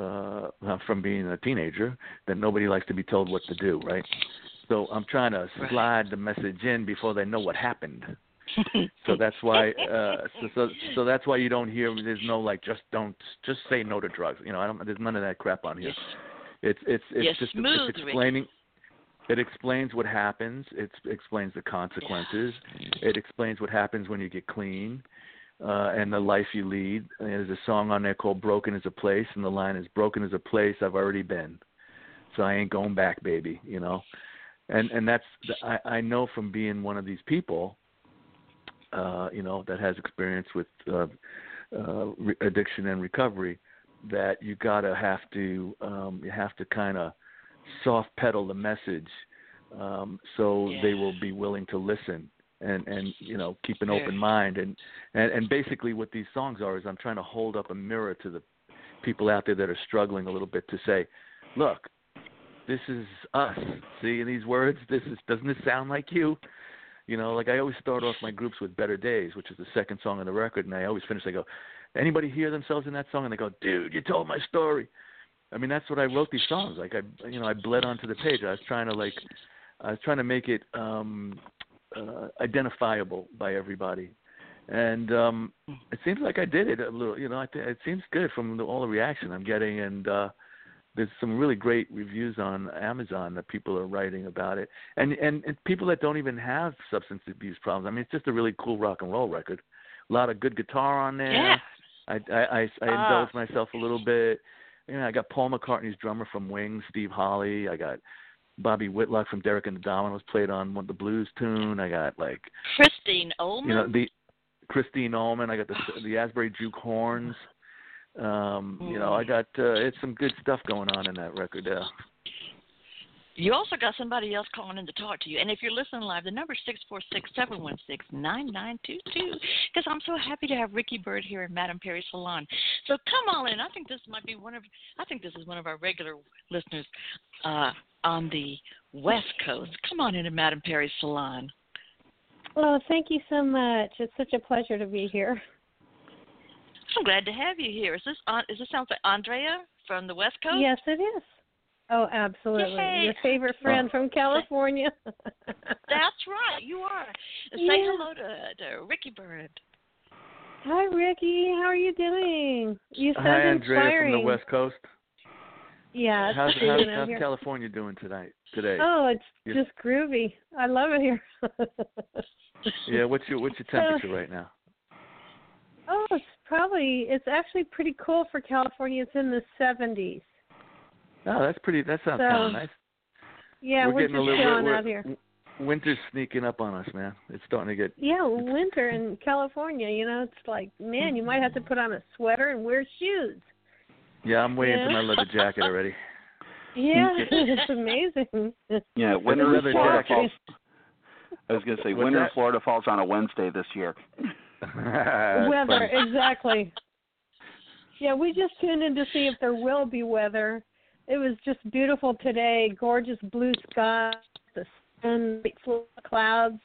Speaker 5: uh, from being a teenager that nobody likes to be told what to do, right? So I'm trying to slide the message in before they know what happened. So that's why, uh, so, so so that's why you don't hear. There's no like, just don't, just say no to drugs. You know, I don't. There's none of that crap on here.
Speaker 4: Yes.
Speaker 5: It's it's it's
Speaker 4: You're
Speaker 5: just
Speaker 4: smooth,
Speaker 5: it's explaining. It explains what happens. It explains the consequences. It explains what happens when you get clean, uh, and the life you lead. And there's a song on there called "Broken Is a Place," and the line is "Broken as a place I've already been, so I ain't going back, baby." You know, and and that's I I know from being one of these people, uh, you know, that has experience with uh, uh, re- addiction and recovery, that you gotta have to um, you have to kind of soft pedal the message um, so
Speaker 4: yeah.
Speaker 5: they will be willing to listen and and you know keep an open mind and, and and basically what these songs are is I'm trying to hold up a mirror to the people out there that are struggling a little bit to say, look, this is us. See in these words, this is doesn't this sound like you? You know, like I always start off my groups with "Better Days," which is the second song on the record, and I always finish. I go, anybody hear themselves in that song? And they go, dude, you told my story. I mean, that's what I wrote these songs. Like I, you know, I bled onto the page. I was trying to like, I was trying to make it um uh, identifiable by everybody, and um it seems like I did it a little. You know, I th- it seems good from the, all the reaction I'm getting, and uh there's some really great reviews on Amazon that people are writing about it, and and, and people that don't even have substance abuse problems. I mean, it's just a really cool rock and roll record. A lot of good guitar on there.
Speaker 4: Yeah.
Speaker 5: I I I, I
Speaker 4: Ah.
Speaker 5: indulged myself a little bit. You know, I got Paul McCartney's drummer from Wings, Steve Holley. I got Bobby Whitlock from Derek and the Dominos played on one the blues tune. I got like
Speaker 4: Christine Ohlman.
Speaker 5: you know the Christine Ohlman. I got the the Asbury Juke horns. Um, you know, I got uh, it's some good stuff going on in that record. Uh,
Speaker 4: You also got somebody else calling in to talk to you. And if you're listening live, the number is six four six seven one six nine nine two two. Because I'm so happy to have Ricky Byrd here in Madame Perry Salon. So come on in. I think this might be one of. I think this is one of our regular listeners uh, on the West Coast. Come on in to Madame Perry Salon.
Speaker 7: Oh, thank you so much. It's such a pleasure to be here.
Speaker 4: I'm glad to have you here. Is this on? Is this sounds like Andrea from the West Coast?
Speaker 7: Yes, it is. Oh, absolutely.
Speaker 4: Yay.
Speaker 7: Your favorite friend from California.
Speaker 4: That's right. You are. Say
Speaker 7: Yeah.
Speaker 4: hello to, to Ricky Byrd.
Speaker 7: Hi, Ricky. How are you doing? You sound
Speaker 5: hi, Andrea
Speaker 7: inspiring.
Speaker 5: from the West Coast.
Speaker 7: Yeah, it's
Speaker 5: How's,
Speaker 7: freezing
Speaker 5: how's, how's
Speaker 7: here.
Speaker 5: California doing tonight? Today?
Speaker 7: Oh, it's
Speaker 5: You-
Speaker 7: just groovy. I love it here.
Speaker 5: Yeah. What's your what's your temperature right now?
Speaker 7: Oh, it's probably it's actually pretty cool for California. It's in the 70s.
Speaker 5: Oh, that's pretty. That sounds
Speaker 7: So,
Speaker 5: kind of nice.
Speaker 7: Yeah,
Speaker 5: we're
Speaker 7: we're,
Speaker 5: getting
Speaker 7: just
Speaker 5: a little.
Speaker 7: chilling
Speaker 5: we're,
Speaker 7: out here.
Speaker 5: Winter's sneaking up on us, man. It's starting to get.
Speaker 7: Yeah, winter in California, you know, it's like, man, you might have to put on a sweater and wear shoes.
Speaker 5: Yeah, I'm way into my leather jacket already.
Speaker 7: Yeah, it's amazing.
Speaker 6: Yeah, winter in
Speaker 5: leather
Speaker 6: Florida
Speaker 5: jacket.
Speaker 6: falls. I was going to say
Speaker 5: What's
Speaker 6: winter in
Speaker 5: that?
Speaker 6: Florida falls on a Wednesday this year.
Speaker 7: Weather,
Speaker 5: funny.
Speaker 7: exactly. Yeah, we just tuned in to see if there will be weather. It was just beautiful today, gorgeous blue sky, the sun, full of clouds.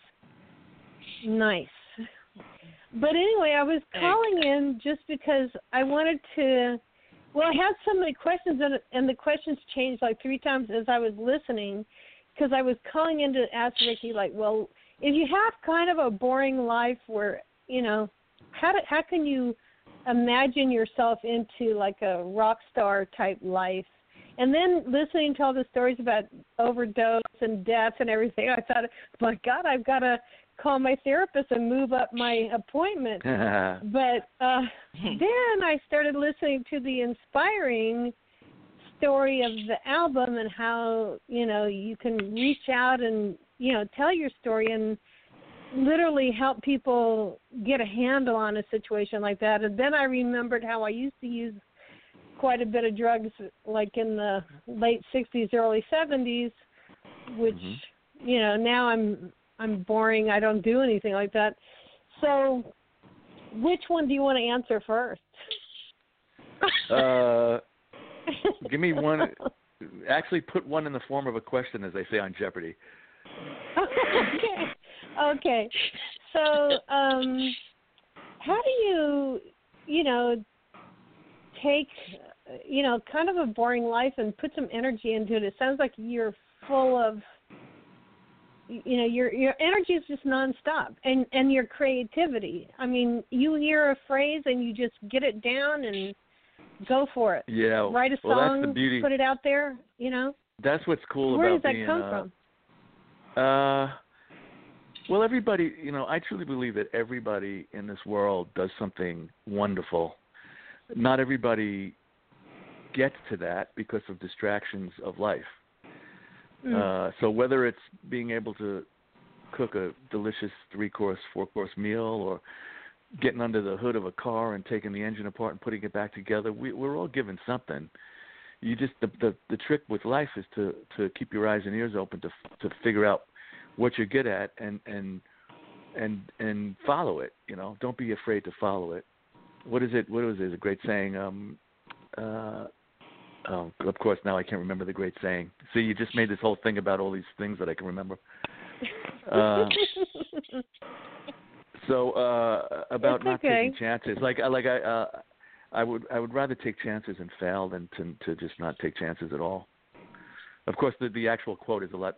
Speaker 7: Nice. But anyway, I was calling in just because I wanted to. Well, I had so many questions, and, and the questions changed like three times as I was listening, because I was calling in to ask Ricky, like, well, if you have kind of a boring life where you know, how do, how can you imagine yourself into like a rock star type life? And then listening to all the stories about overdose and deaths and everything, I thought, my God, I've got to call my therapist and move up my appointment. But uh, then I started listening to the inspiring story of the album and how you know you can reach out and you know tell your story and literally help people get a handle on a situation like that. And then I remembered how I used to use quite a bit of drugs, like in the late '60s, early '70s, which
Speaker 5: Mhm.
Speaker 7: you know now I'm I'm boring. I don't do anything like that. So, which one do you want to answer first?
Speaker 5: Uh, give me one. Actually, put one in the form of a question, as they say on Jeopardy.
Speaker 7: okay. Okay. So, um, how do you, you know, take, you know, kind of a boring life and put some energy into it? It sounds like you're full of, you know, your your energy is just nonstop, and and your creativity. I mean, you hear a phrase and you just get it down and go for it.
Speaker 5: Yeah.
Speaker 7: Write a
Speaker 5: well,
Speaker 7: song,
Speaker 5: that's the beauty.
Speaker 7: put it out there. You know,
Speaker 5: That's what's cool
Speaker 7: where does
Speaker 5: about
Speaker 7: that
Speaker 5: being.
Speaker 7: come
Speaker 5: uh,
Speaker 7: from?
Speaker 5: Uh, well, everybody, you know, I truly believe that everybody in this world does something wonderful. Not everybody gets to that because of distractions of life.
Speaker 7: Mm.
Speaker 5: Uh, so whether it's being able to cook a delicious three course, four course meal, or getting under the hood of a car and taking the engine apart and putting it back together, we, we're all given something. you just the the the trick with life is to to keep your eyes and ears open to to figure out what you're good at and and and and follow it. You know, don't be afraid to follow it. What is it? What was it? A great saying. Um, uh, oh, of course, now I can't remember the great saying. See, you just made this whole thing about all these things that I can remember. Uh, so uh, about
Speaker 7: It's
Speaker 5: not
Speaker 7: okay.
Speaker 5: taking chances, like like I uh, I would I would rather take chances and fail than to to just not take chances at all. Of course, the the actual quote is a lot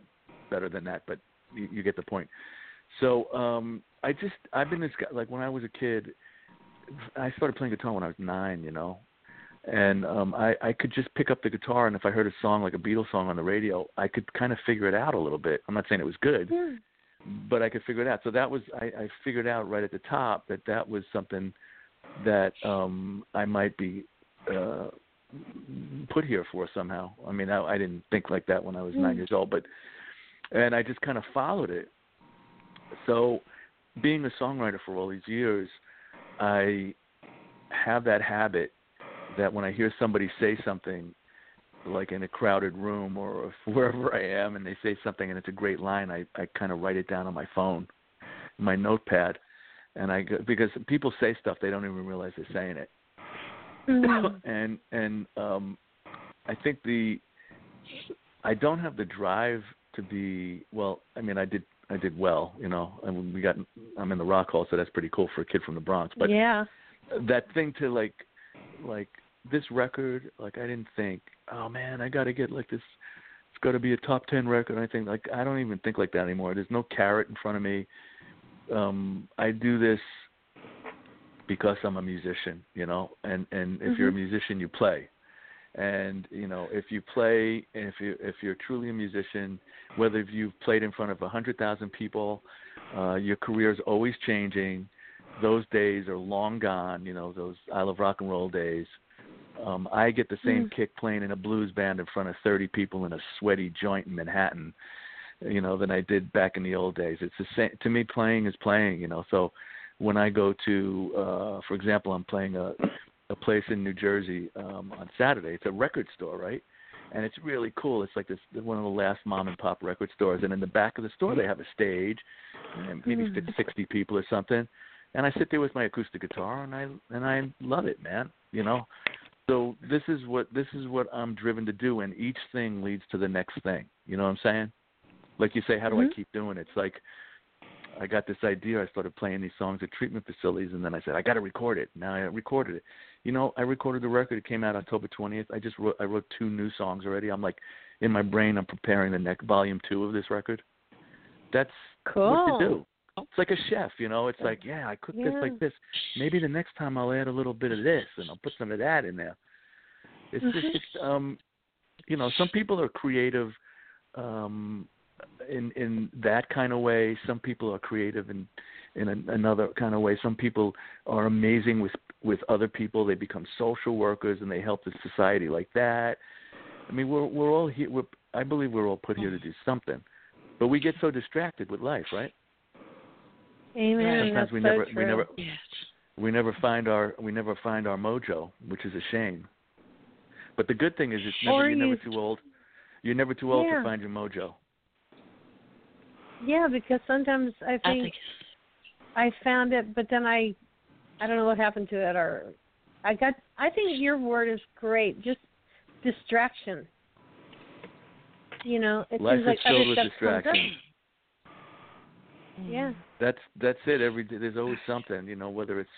Speaker 5: better than that, but you, you get the point. So um I just I've been this guy like when I was a kid I started playing guitar when I was 9, you know. And um I I could just pick up the guitar and if I heard a song like a Beatles song on the radio, I could kind of figure it out a little bit. I'm not saying it was good,
Speaker 7: Yeah.
Speaker 5: but I could figure it out. So that was I I figured out right at the top that that was something that um I might be uh put here for somehow. I mean, I, I didn't think like that when I was
Speaker 7: Mm.
Speaker 5: nine years old, but and I just kind of followed it. So, being a songwriter for all these years, I have that habit that when I hear somebody say something, like in a crowded room or wherever I am, and they say something and it's a great line, I I kind of write it down on my phone, my notepad, and I go, because people say stuff they don't even realize they're saying it
Speaker 7: Mhm.
Speaker 5: and and um I think the I don't have the drive to be well. I mean, I did I did well, you know. I mean, we got I'm in the Rock Hall, so that's pretty cool for a kid from the Bronx. But
Speaker 7: yeah.
Speaker 5: that thing to like like this record, like I didn't think, oh man, I got to get like this. It's got to be a top ten record. I think like I don't even think like that anymore. There's no carrot in front of me. Um, I do this because I'm a musician, you know, and and if you're a musician, you play, and you know if you play, and if you if you're truly a musician, whether you've played in front of a hundred thousand people, uh, your career is always changing. Those days are long gone, you know, those I love rock and roll days. Um, I get the same
Speaker 7: Mm.
Speaker 5: kick playing in a blues band in front of 30 people in a sweaty joint in Manhattan, you know, than I did back in the old days. It's the same to me. Playing is playing, you know. So when I go to, uh, for example, I'm playing a a place in New Jersey um, on Saturday. It's a record store, right? And it's really cool. It's like this one of the last mom and pop record stores. And in the back of the store, they have a stage, and maybe
Speaker 7: Mm.
Speaker 5: fit 60 people or something. And I sit there with my acoustic guitar, and I and I love it, man. You know. So this is what this is what I'm driven to do, and each thing leads to the next thing. You know what I'm saying? Like you say, how do
Speaker 7: Mhm.
Speaker 5: I keep doing it? It's like I got this idea. I started playing these songs at treatment facilities, and then I said I got to record it. Now I recorded it. You know, I recorded the record. It came out October 20th. I just wrote I wrote two new songs already. I'm like in my brain. I'm preparing the next volume two of this record. That's
Speaker 7: Cool.
Speaker 5: what you do. It's like a chef, you know. It's like, yeah, I cook this like this. Maybe the next time I'll add a little bit of this, and I'll put some of that in there. It's just, it's, um, you know, some people are creative, um, in in that kind of way. Some people are creative in in an, another kind of way. Some people are amazing with with other people. They become social workers and they help the society like that. I mean, we're we're all here. We're, I believe we're all put here to do something, but we get so distracted with life, right?
Speaker 7: Amen.
Speaker 5: Sometimes
Speaker 7: That's
Speaker 5: we
Speaker 7: so
Speaker 5: never
Speaker 7: true.
Speaker 5: we never
Speaker 4: Yes.
Speaker 5: we never find our we never find our mojo, which is a shame. But the good thing is, it's never
Speaker 7: Or
Speaker 5: you're never too old. You're never too old
Speaker 7: Yeah.
Speaker 5: to find your mojo.
Speaker 7: Yeah, because sometimes I
Speaker 4: I
Speaker 7: think
Speaker 4: think
Speaker 7: I found it, but then I, I don't know what happened to it, or I got. I think your word is great. Just distraction. You know, it
Speaker 5: Life
Speaker 7: seems like
Speaker 5: is filled
Speaker 7: other
Speaker 5: with
Speaker 7: stuff
Speaker 5: distraction.
Speaker 7: Yeah.
Speaker 5: That's that's it. Every day there's always something, you know, whether it's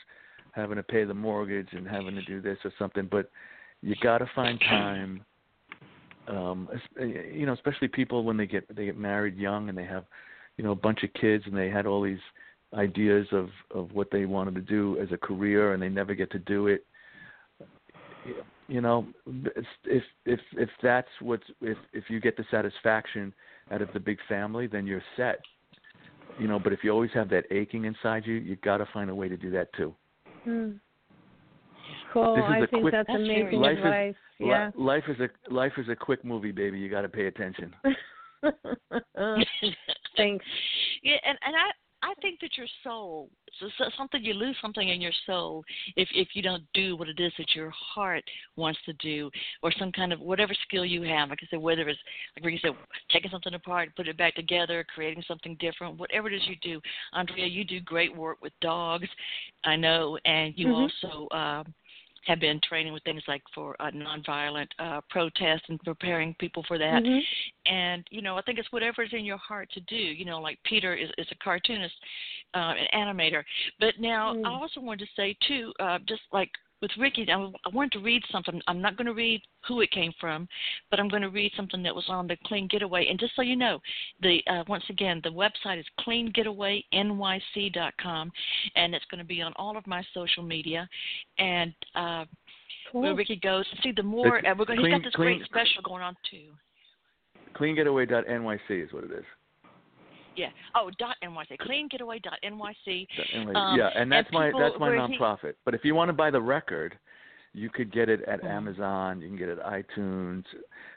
Speaker 5: having to pay the mortgage and having to do this or something. But you got to find time. Um, you know, especially people when they get they get married young and they have, you know, a bunch of kids and they had all these ideas of of what they wanted to do as a career and they never get to do it. You know, if if if that's what's if if you get the satisfaction out of the big family, then you're set you know but if you always have that aching inside you you got to find a way to do that too
Speaker 7: Hmm. Cool.
Speaker 5: This is
Speaker 7: I
Speaker 5: a
Speaker 7: think
Speaker 5: quick-
Speaker 7: that's
Speaker 4: That's
Speaker 7: amazing
Speaker 5: Life is-
Speaker 7: advice.
Speaker 5: Li-
Speaker 7: yeah.
Speaker 5: life is a life is a quick movie baby you got to pay attention
Speaker 7: Thanks.
Speaker 4: yeah, and and I I think that your soul, so, so something you lose something in your soul if if you don't do what it is that your heart wants to do, or some kind of whatever skill you have. Like I said, whether it's like you said, taking something apart, put it back together, creating something different, whatever it is you do. Andrea, you do great work with dogs, I know, and you
Speaker 7: mm-hmm.
Speaker 4: also. Um, have been training with things like for uh, nonviolent uh, protest and preparing people for that.
Speaker 7: Mm-hmm.
Speaker 4: And you know, I think it's whatever is in your heart to do. You know, like Peter is, is a cartoonist, uh, an animator. But now
Speaker 7: mm.
Speaker 4: I also wanted to say too, uh, just like with Ricky, I, I wanted to read something. I'm not going to read who it came from, but I'm going to read something that was on the Clean Getaway. And just so you know, the uh, once again, the website is cleangetawaynyc.com, and it's going to be on all of my social media. And uh,
Speaker 7: cool.
Speaker 4: where Ricky goes, see the more,
Speaker 5: It's
Speaker 4: uh, we're going.
Speaker 5: clean,
Speaker 4: He's got this
Speaker 5: clean,
Speaker 4: great special going on too.
Speaker 5: Cleangetaway.nyc is what it is.
Speaker 4: Yeah. Oh, dot NYC. Cleangetaway dot NYC. Um,
Speaker 5: yeah, and that's
Speaker 4: and
Speaker 5: my that's my
Speaker 4: where he-
Speaker 5: nonprofit. But if you want to buy the record, you could get it at
Speaker 4: Mhm.
Speaker 5: Amazon. You can get it at iTunes.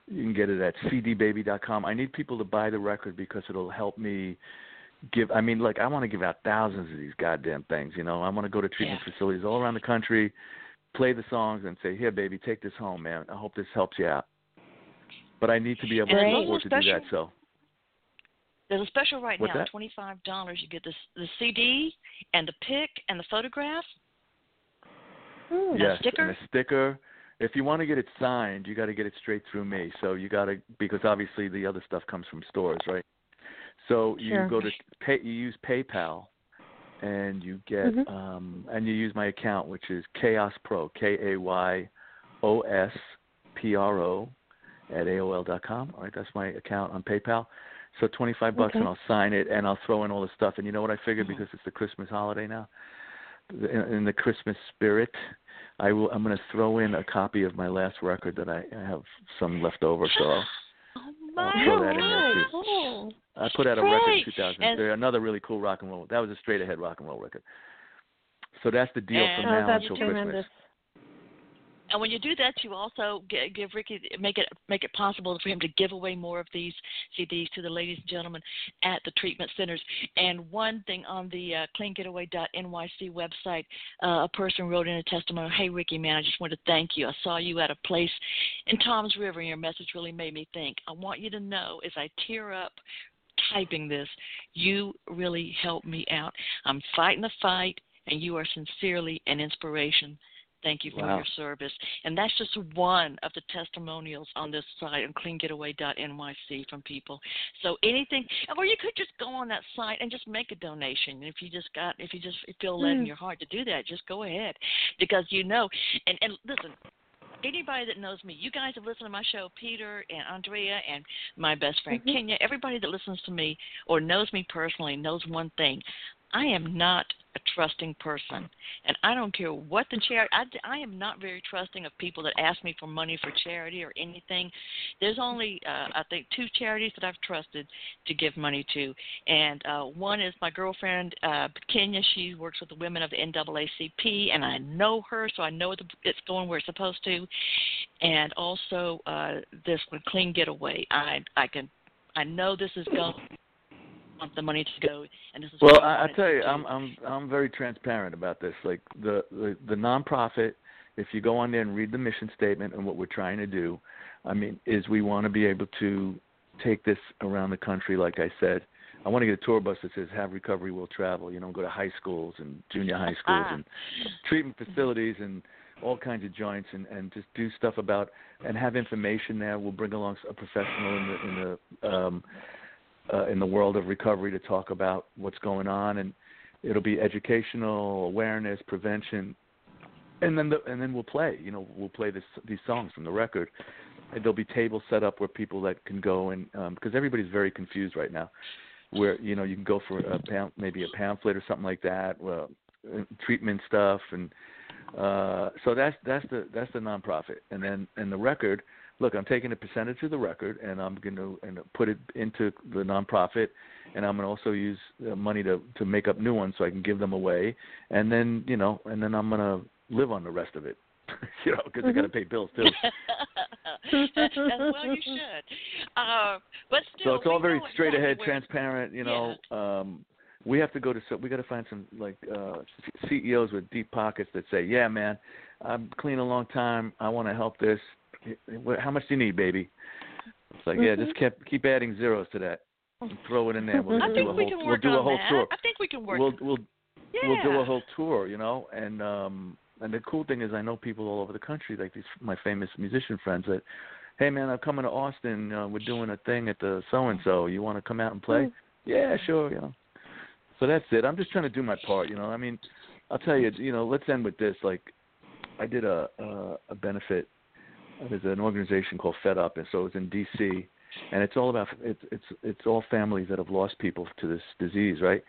Speaker 5: You can get it at CDBaby.com. I need people to buy the record because it'll help me give. I mean, like I want to give out thousands of these goddamn things. You know, I want to go to treatment
Speaker 4: Yeah.
Speaker 5: facilities all around the country, play the songs, and say, "Here, baby, take this home, man. I hope this helps you out." But I need to be able
Speaker 4: And
Speaker 5: to afford to do that. So
Speaker 4: There's a special right
Speaker 5: What's
Speaker 4: now,
Speaker 5: that?
Speaker 4: twenty five dollars. You get this the CD and the pic and the photograph.
Speaker 7: Hmm.
Speaker 5: yes,
Speaker 4: sticker?
Speaker 5: and a sticker. If you want to get it signed, you got to get it straight through me. So you got to because obviously the other stuff comes from stores, right? So you
Speaker 7: Sure.
Speaker 5: go to pay, you use PayPal, and you get
Speaker 7: Mhm.
Speaker 5: um, and you use my account, which is Kayos Pro, K A Y O S P R O, at AOL dot com. All right, that's my account on PayPal. So twenty five bucks,
Speaker 7: Okay.
Speaker 5: and I'll sign it, and I'll throw in all the stuff. And you know what I figured
Speaker 4: Mhm.
Speaker 5: because it's the Christmas holiday now, in, in the Christmas spirit. I will. I'm going to throw in a copy of my last record that I, I have some left over. So I'll,
Speaker 4: Oh
Speaker 5: I'll throw that in there too.
Speaker 7: Cool.
Speaker 5: I put out a record in
Speaker 4: Great.
Speaker 5: 2000.
Speaker 4: And-
Speaker 5: another really cool rock and roll. That was a straight ahead rock and roll record. So that's the deal from
Speaker 7: Oh,
Speaker 5: now until
Speaker 7: tremendous.
Speaker 5: Christmas.
Speaker 4: And when you do that, you also give, give Ricky make it make it possible for him to give away more of these CDs to the ladies and gentlemen at the treatment centers. And one thing on the uh, CleanGetaway.nyc website, uh, a person wrote in a testimony, "Hey Ricky, man, I just want to thank you. I saw you at a place in Toms River, and your message really made me think. I want you to know as I tear up." Typing this, you really helped me out. I'm fighting the fight, and you are sincerely an inspiration. Thank you for
Speaker 5: Wow.
Speaker 4: your service. And that's just one of the testimonials on this site on cleangetaway.nyc from people. So anything, or you could just go on that site and just make a donation. And if you just got, if you just feel led in
Speaker 7: Hmm.
Speaker 4: your heart to do that, just go ahead, because you know. And and listen, anybody that knows me, you guys have listened to my show, Peter and Andrea and my best friend
Speaker 7: Mhm.
Speaker 4: Kenya. Everybody that listens to me or knows me personally knows one thing: I am not a trusting person, and I don't care what the charity. I, I am not very trusting of people that ask me for money for charity or anything. There's only uh, I think two charities that I've trusted to give money to, and uh, one is my girlfriend uh, Kenya. She works with the women of the NAACP, and I know her, so I know it's going where it's supposed to. And also uh, this one, Clean Getaway. I I can I know this is going want the money to go, and this is
Speaker 5: Well, I, I tell you. I'm I'm I'm very transparent about this. Like the the the nonprofit, if you go on there and read the mission statement and what we're trying to do, I mean, is we want to be able to take this around the country. Like I said, I want to get a tour bus that says "Have Recovery Will Travel." You know, go to high schools and junior high schools and treatment facilities and all kinds of joints and and just do stuff about and have information there. We'll bring along a professional in the in the um, uh, in the world of recovery to talk about what's going on, and it'll be educational, awareness, prevention, and then the, and then we'll play. You know, we'll play this these songs from the record. And there'll be tables set up where people that can go and um, because everybody's very confused right now. Where you know you can go for a pam- maybe a pamphlet or something like that, well, treatment stuff, and uh, so that's that's the that's the nonprofit, and then and the record look, I'm taking a percentage of the record and I'm going to and put it into the nonprofit, and I'm going to also use the money to to make up new ones so I can give them away, and then you know, and then I'm going to live on the rest of it, you know, because I got to pay bills too.
Speaker 4: That's well, you should. Uh, but still,
Speaker 5: so it's all very straight ahead,
Speaker 4: where-
Speaker 5: transparent, you know. Um, we have to go to so we got to find some like uh CEOs with deep pockets that say, "Yeah, man, I'm clean a long time. I want to help this. How much do you need, baby?" It's like,
Speaker 7: mm-hmm.
Speaker 5: yeah, just keep keep adding zeros to that. And throw it in there. We'll
Speaker 4: I
Speaker 5: do
Speaker 4: think
Speaker 5: a
Speaker 4: we
Speaker 5: whole
Speaker 4: can
Speaker 5: we'll do
Speaker 4: on
Speaker 5: a whole
Speaker 4: that.
Speaker 5: tour.
Speaker 4: I think we can work.
Speaker 5: We'll we'll
Speaker 4: yeah.
Speaker 5: we'll do a whole tour, you know. And um and the cool thing is I know people all over the country, like these my famous musician friends that hey man, I'm coming to Austin. Uh, we're doing a thing at the so and so. You want to come out and play?
Speaker 7: Mm.
Speaker 5: Yeah, sure. You know. So that's it. I'm just trying to do my part. You know. I mean, I'll tell you. You know, let's end with this. Like, I did a a, a benefit. There's an organization called Fed Up, and so it's in D.C. And it's all about it's it's it's all families that have lost people to this disease, right?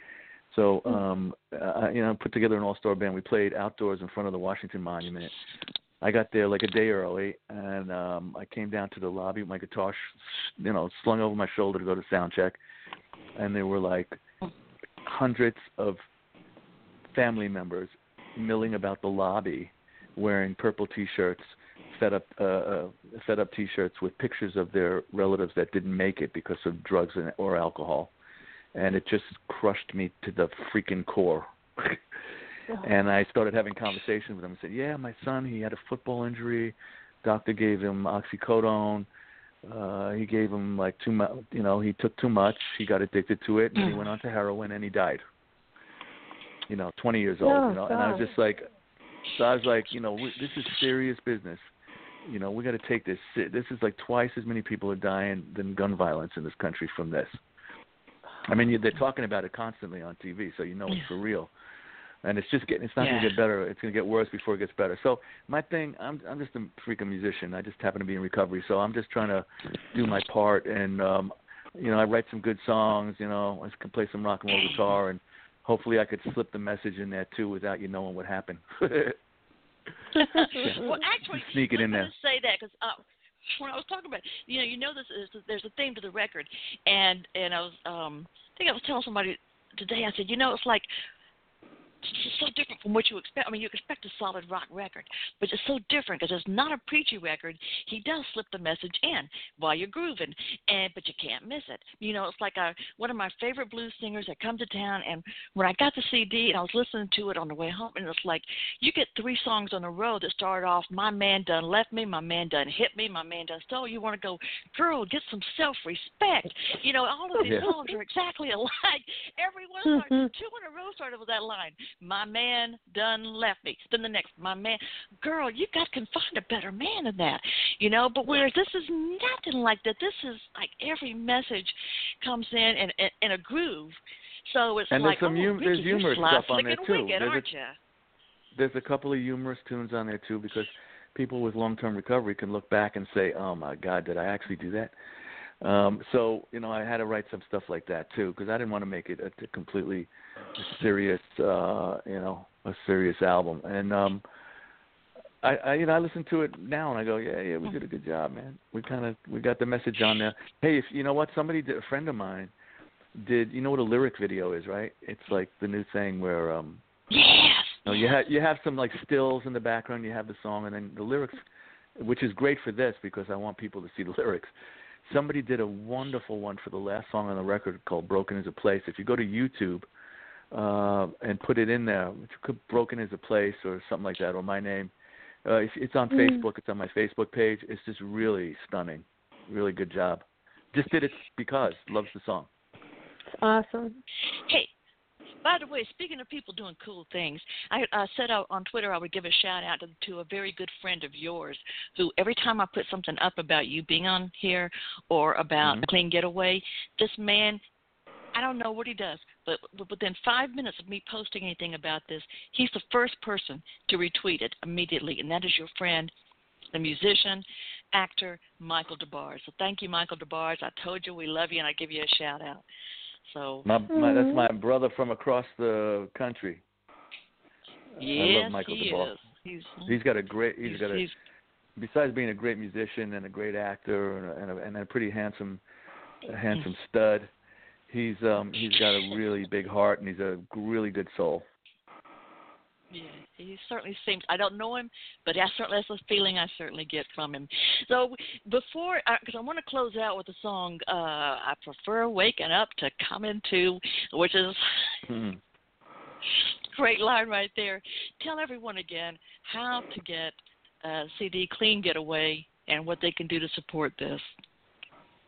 Speaker 5: So, um, I, you know, put together an all-star band. We played outdoors in front of the Washington Monument. I got there like a day early, and um, I came down to the lobby with my guitar, sh- you know, slung over my shoulder to go to sound check, and there were like hundreds of family members milling about the lobby, wearing purple T-shirts, fed up, uh, uh, fed up T-shirts with pictures of their relatives that didn't make it because of drugs and, or alcohol, and it just crushed me to the freaking core. and I started having conversations with him. I said, "Yeah, my son, he had a football injury. Doctor gave him oxycodone. Uh, he gave him like too much. You know, he took too much. He got addicted to it, and he went on to heroin, and he died. You know, 20 years old.
Speaker 7: Oh,
Speaker 5: you know, and I was just like, so I was like, you know, this is serious business. You know, we got to take this. This is like twice as many people are dying than gun violence in this country from this. I mean, you- they're talking about it constantly on TV, so you know it's for real and it's just getting it's not
Speaker 4: Yeah.
Speaker 5: going to get better it's going to get worse before it gets better so my thing i'm i'm just a freaking musician i just happen to be in recovery so i'm just trying to do my part and um you know i write some good songs you know i can play some rock and roll guitar and hopefully i could slip the message in there too without you knowing what happened
Speaker 4: well, actually,
Speaker 5: Sneak it in there.
Speaker 4: say that because uh, when I was talking about, you know, you know, this is there's a theme to the record, and and I was um, I think I was telling somebody today. I said, you know, it's like it's so different from what you expect. I mean, you expect a solid rock record, but it's so different because it's not a preachy record. He does slip the message in while you're grooving, and but you can't miss it. You know, it's like a, one of my favorite blues singers that come to town, and when I got the CD and I was listening to it on the way home, and it's like you get three songs on a row that start off, "My man done left me," "My man done hit me," "My man done stole." You want to go, girl, get some self-respect. You know, all of these
Speaker 5: Yeah.
Speaker 4: songs are exactly alike. Every one starts two in a row started with that line my man done left me. Then the next, my man, girl, you got can find a better man than that, you know. But whereas this is nothing like that. This is like every message comes in in, in, in a groove. So it's
Speaker 5: And there's
Speaker 4: like,
Speaker 5: some
Speaker 4: oh,
Speaker 5: hum- there's humorous stuff on there, too.
Speaker 4: wicked,
Speaker 5: There's a- there's a couple of humorous tunes on there too because people with long term recovery can look back and say, "Oh my God, did I actually do that?" Um, so you know, I had to write some stuff like that too because I didn't want to make it a, a completely serious, uh, you know, a serious album. And um, I, I, you know, I listen to it now and I go, "Yeah, yeah, we did a good job, man. We kind of we got the message on there." Hey, if you know what, somebody, did, a friend of mine, did. You know what a lyric video is, right? It's like the new thing where. um
Speaker 4: Yes.
Speaker 5: no, you have you have some like stills in the background. You have the song, and then the lyrics, which is great for this because I want people to see the lyrics. Somebody did a wonderful one for the last song on the record called "Broken Is a Place." If you go to YouTube uh, and put it in there, if you could "Broken Is a Place" or something like that, or my name, uh, it's, it's on Facebook. It's on my Facebook page. It's just really stunning. Really good job. Just did it because loves the song.
Speaker 7: Awesome.
Speaker 4: Hey, by the way, speaking of people doing cool things, I uh, said out on Twitter I would give a shout out to, to a very good friend of yours who every time I put something up about you being on here or about
Speaker 5: Mhm.
Speaker 4: a clean getaway, this man, I don't know what he does, but but within five minutes of me posting anything about this, he's the first person to retweet it immediately, and that is your friend, the musician, actor Michael Des Barres. So thank you, Michael Des Barres. I told you we love you, and I give you a shout out. So
Speaker 5: My, my that's
Speaker 7: Mhm.
Speaker 5: my brother from across the country.
Speaker 4: yes,
Speaker 5: I love Michael
Speaker 4: he
Speaker 5: Des Barres.
Speaker 4: is. He's,
Speaker 5: He's got a great.
Speaker 4: he's,
Speaker 5: he's got a
Speaker 4: he's
Speaker 5: besides being a great musician and a great actor and a, and a, and a pretty handsome, a handsome stud, he's um he's got a really big heart and he's a really good soul.
Speaker 4: Yeah, he certainly seems. I don't know him, but that's certainly that's a feeling I certainly get from him. So before, because I, I want to close out with a song, uh, I prefer waking up to coming to, which is
Speaker 5: Mhm.
Speaker 4: great line right there. Tell everyone again how to get uh, CD Clean Getaway and what they can do to support this.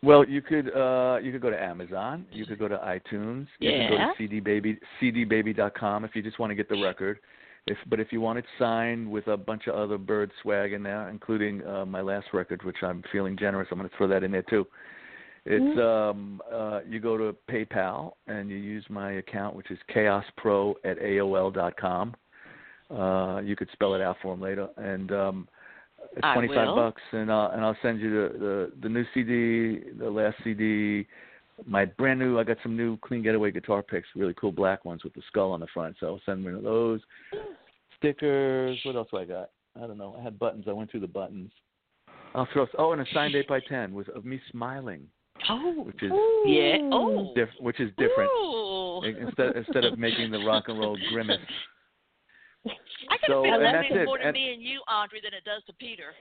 Speaker 5: Well, you could uh you could go to Amazon, you could go to iTunes, you could go
Speaker 4: Yeah.
Speaker 5: to CDBaby cdbaby.com if you just want to get the record. If but if you want it signed with a bunch of other bird swag in there, including uh my last record, which I'm feeling generous, I'm going to throw that in there too. It's um uh you go to PayPal and you use my account which is kayospro at AOL dot com. Uh you could spell it out for them later and um it's twenty five bucks and I'll and I'll send you the, the the new CD, the last CD, my brand new I got some new clean getaway guitar picks, really cool black ones with the skull on the front. So I'll send me those. Stickers, what else do I got? I don't know. I had buttons. I went through the buttons. I'll throw oh and a signed eight by ten with of me smiling,
Speaker 4: Oh,
Speaker 5: which is
Speaker 4: yeah. Oh,
Speaker 5: diff, which is different.
Speaker 4: Ooh.
Speaker 5: Instead instead of making the rock and roll grimace.
Speaker 4: I can
Speaker 5: So,
Speaker 4: feel
Speaker 5: and
Speaker 4: that
Speaker 5: that's
Speaker 4: means
Speaker 5: it.
Speaker 4: more to
Speaker 5: And-
Speaker 4: me and you, Audrey, than it does to Peter.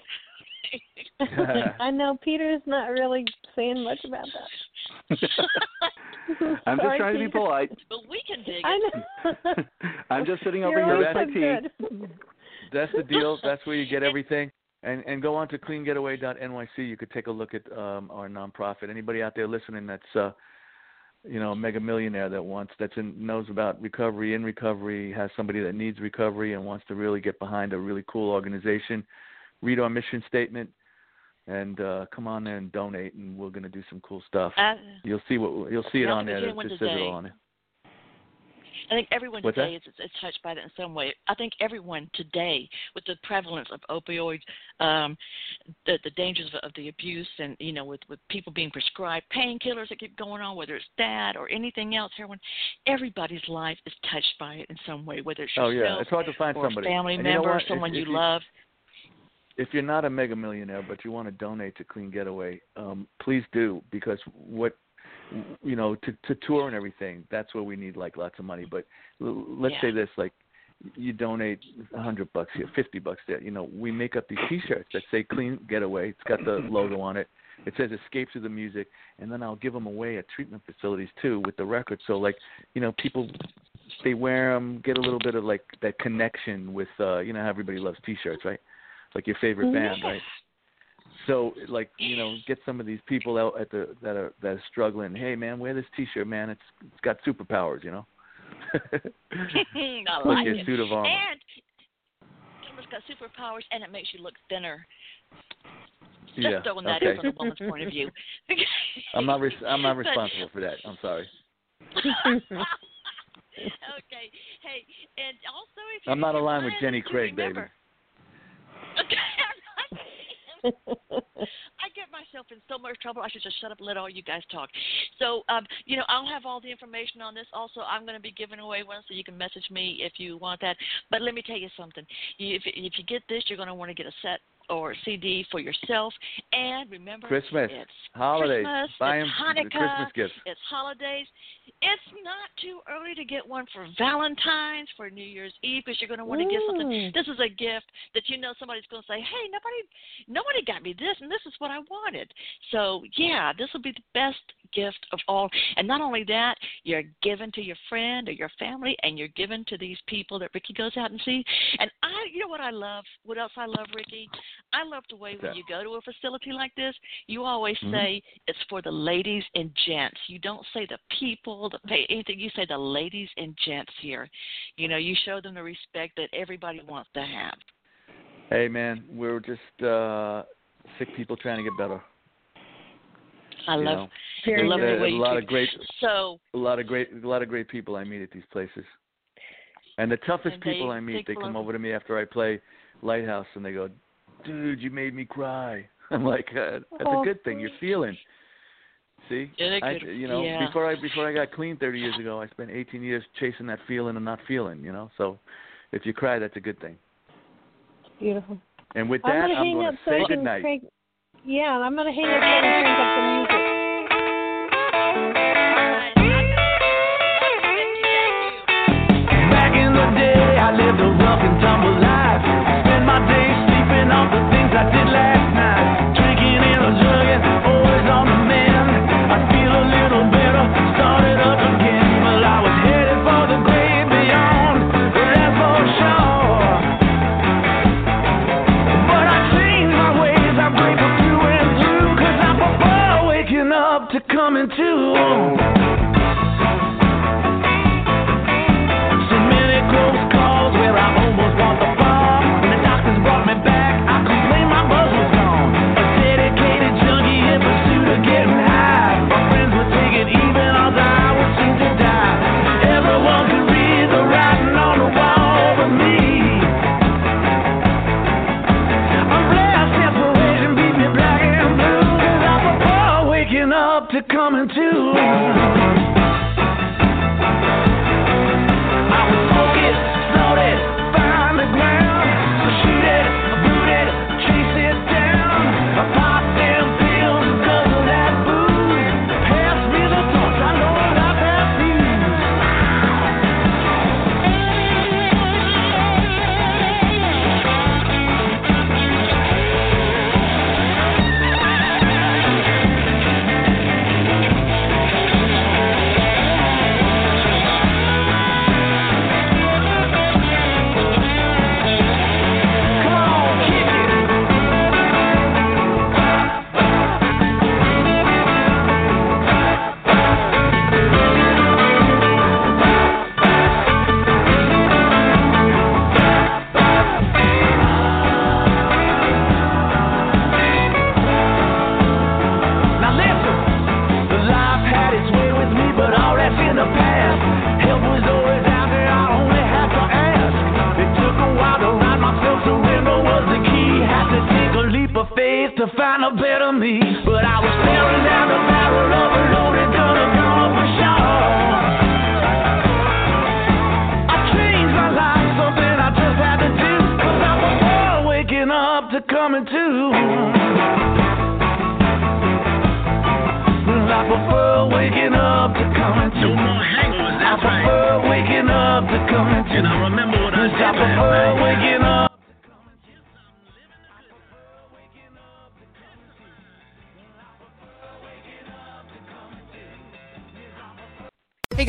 Speaker 7: I know Peter's not really saying much about that.
Speaker 6: I'm just
Speaker 7: Sorry,
Speaker 6: trying to be
Speaker 7: Peter.
Speaker 6: polite.
Speaker 4: but we can dig
Speaker 7: I know.
Speaker 6: I'm just sitting over
Speaker 7: You're
Speaker 6: here with
Speaker 7: so
Speaker 6: my tea.
Speaker 5: That's the deal. That's where you get everything. And and go on to cleangetaway.nyc. You could take a look at um, our nonprofit. Anybody out there listening that's uh, you know a mega millionaire that wants that's in knows about recovery, in recovery, has somebody that needs recovery and wants to really get behind a really cool organization. Read our mission statement and uh, come on there and donate, and we're going to do some cool stuff.
Speaker 4: I,
Speaker 5: You'll see what you'll see it on there. It just says it on there.
Speaker 4: I think everyone
Speaker 5: What's
Speaker 4: today is, is touched by that in some way. I think everyone today, with the prevalence of opioids, um, the the dangers of, of the abuse, and you know, with with people being prescribed painkillers that keep going on, whether it's that or anything else, heroin, everybody's life is touched by it in some way, whether it's
Speaker 5: Oh
Speaker 4: yourself
Speaker 5: yeah, it's hard to find
Speaker 4: or
Speaker 5: somebody.
Speaker 4: a family
Speaker 5: And you know
Speaker 4: member,
Speaker 5: what? If-
Speaker 4: someone
Speaker 5: if
Speaker 4: you love.
Speaker 5: If you're not a mega millionaire but you want to donate to Clean Getaway, um, please do because what you know to to tour and everything, that's where we need like lots of money. But l- let's
Speaker 4: Yeah.
Speaker 5: say this, like you donate a hundred bucks here, fifty bucks there. You know, we make up these T-shirts that say Clean Getaway. It's got the logo on it. It says Escape to the music, and then I'll give them away at treatment facilities too with the record. So like, you know, people they wear them, get a little bit of like that connection with, uh, you know, how everybody loves T-shirts, right? Like your favorite band, right? So like, you know, get some of these people out at the that are that are struggling. Hey man, wear this T-shirt, man. It's it's got superpowers, you know.
Speaker 4: I
Speaker 5: like
Speaker 4: like
Speaker 5: your
Speaker 4: it.
Speaker 5: suit of armor.
Speaker 4: And it's got superpowers, and it makes you look thinner. Just
Speaker 5: yeah.
Speaker 4: throwing that
Speaker 5: okay.
Speaker 4: in from a woman's point of view.
Speaker 5: I'm not res- I'm not
Speaker 4: But-
Speaker 5: responsible for that. I'm sorry.
Speaker 4: okay. Hey, and also if you
Speaker 5: I'm not
Speaker 4: if
Speaker 5: aligned with Jenny
Speaker 4: do
Speaker 5: Craig, baby.
Speaker 4: Okay. I get myself in so much trouble. I should just shut up and let all you guys talk. So, um, you know, I'll have all the information on this. Also, I'm going to be giving away one, so you can message me if you want that. But let me tell you something. If if you get this, you're going to want to get a set or CD for yourself. And remember,
Speaker 5: Christmas,
Speaker 4: it's
Speaker 5: holidays,
Speaker 4: Christmas,
Speaker 5: buy
Speaker 4: it's Hanukkah,
Speaker 5: Christmas gifts.
Speaker 4: it's holidays. It's not too early to get one for Valentine's, for New Year's Eve, because you're going to want to get something. This is a gift that you know somebody's going to say, "Hey, nobody, nobody got me this, and this is what I wanted." So yeah, this will be the best gift of all. And not only that, you're given to your friend or your family, and you're given to these people that Ricky goes out and see. And I, you know what I love? What else I love, Ricky? I love the way when you go to a facility like this, you always
Speaker 5: Mhm.
Speaker 4: say it's for the ladies and gents. You don't say the people, the pay, anything. You say the ladies and gents here. You know, you show them the respect that everybody wants to have.
Speaker 5: Hey man, we're just uh sick people trying to get better.
Speaker 4: I
Speaker 5: you
Speaker 4: love,
Speaker 5: know?
Speaker 4: I love
Speaker 5: There's
Speaker 4: the way
Speaker 5: a
Speaker 4: you
Speaker 5: lot
Speaker 4: do.
Speaker 5: of great
Speaker 4: So
Speaker 5: a lot of great a lot of great people I meet at these places. And the toughest
Speaker 4: And
Speaker 5: people I meet, they come over to me after I play Lighthouse and they go, "Dude, you made me cry." I'm like, uh, "That's a good thing. You're feeling." See,
Speaker 4: Yeah,
Speaker 5: I, you know,
Speaker 4: Yeah.
Speaker 5: before I before I got clean 30 years ago, I spent 18 years chasing that feeling and not feeling. You know, so if you cry, that's a good thing.
Speaker 7: Beautiful.
Speaker 5: And with
Speaker 7: I'm
Speaker 5: that,
Speaker 7: gonna
Speaker 5: I'm gonna
Speaker 7: so
Speaker 5: say
Speaker 7: I can
Speaker 5: goodnight.
Speaker 7: crank. Yeah, I'm gonna hang up so I can crank up the music.
Speaker 8: I did last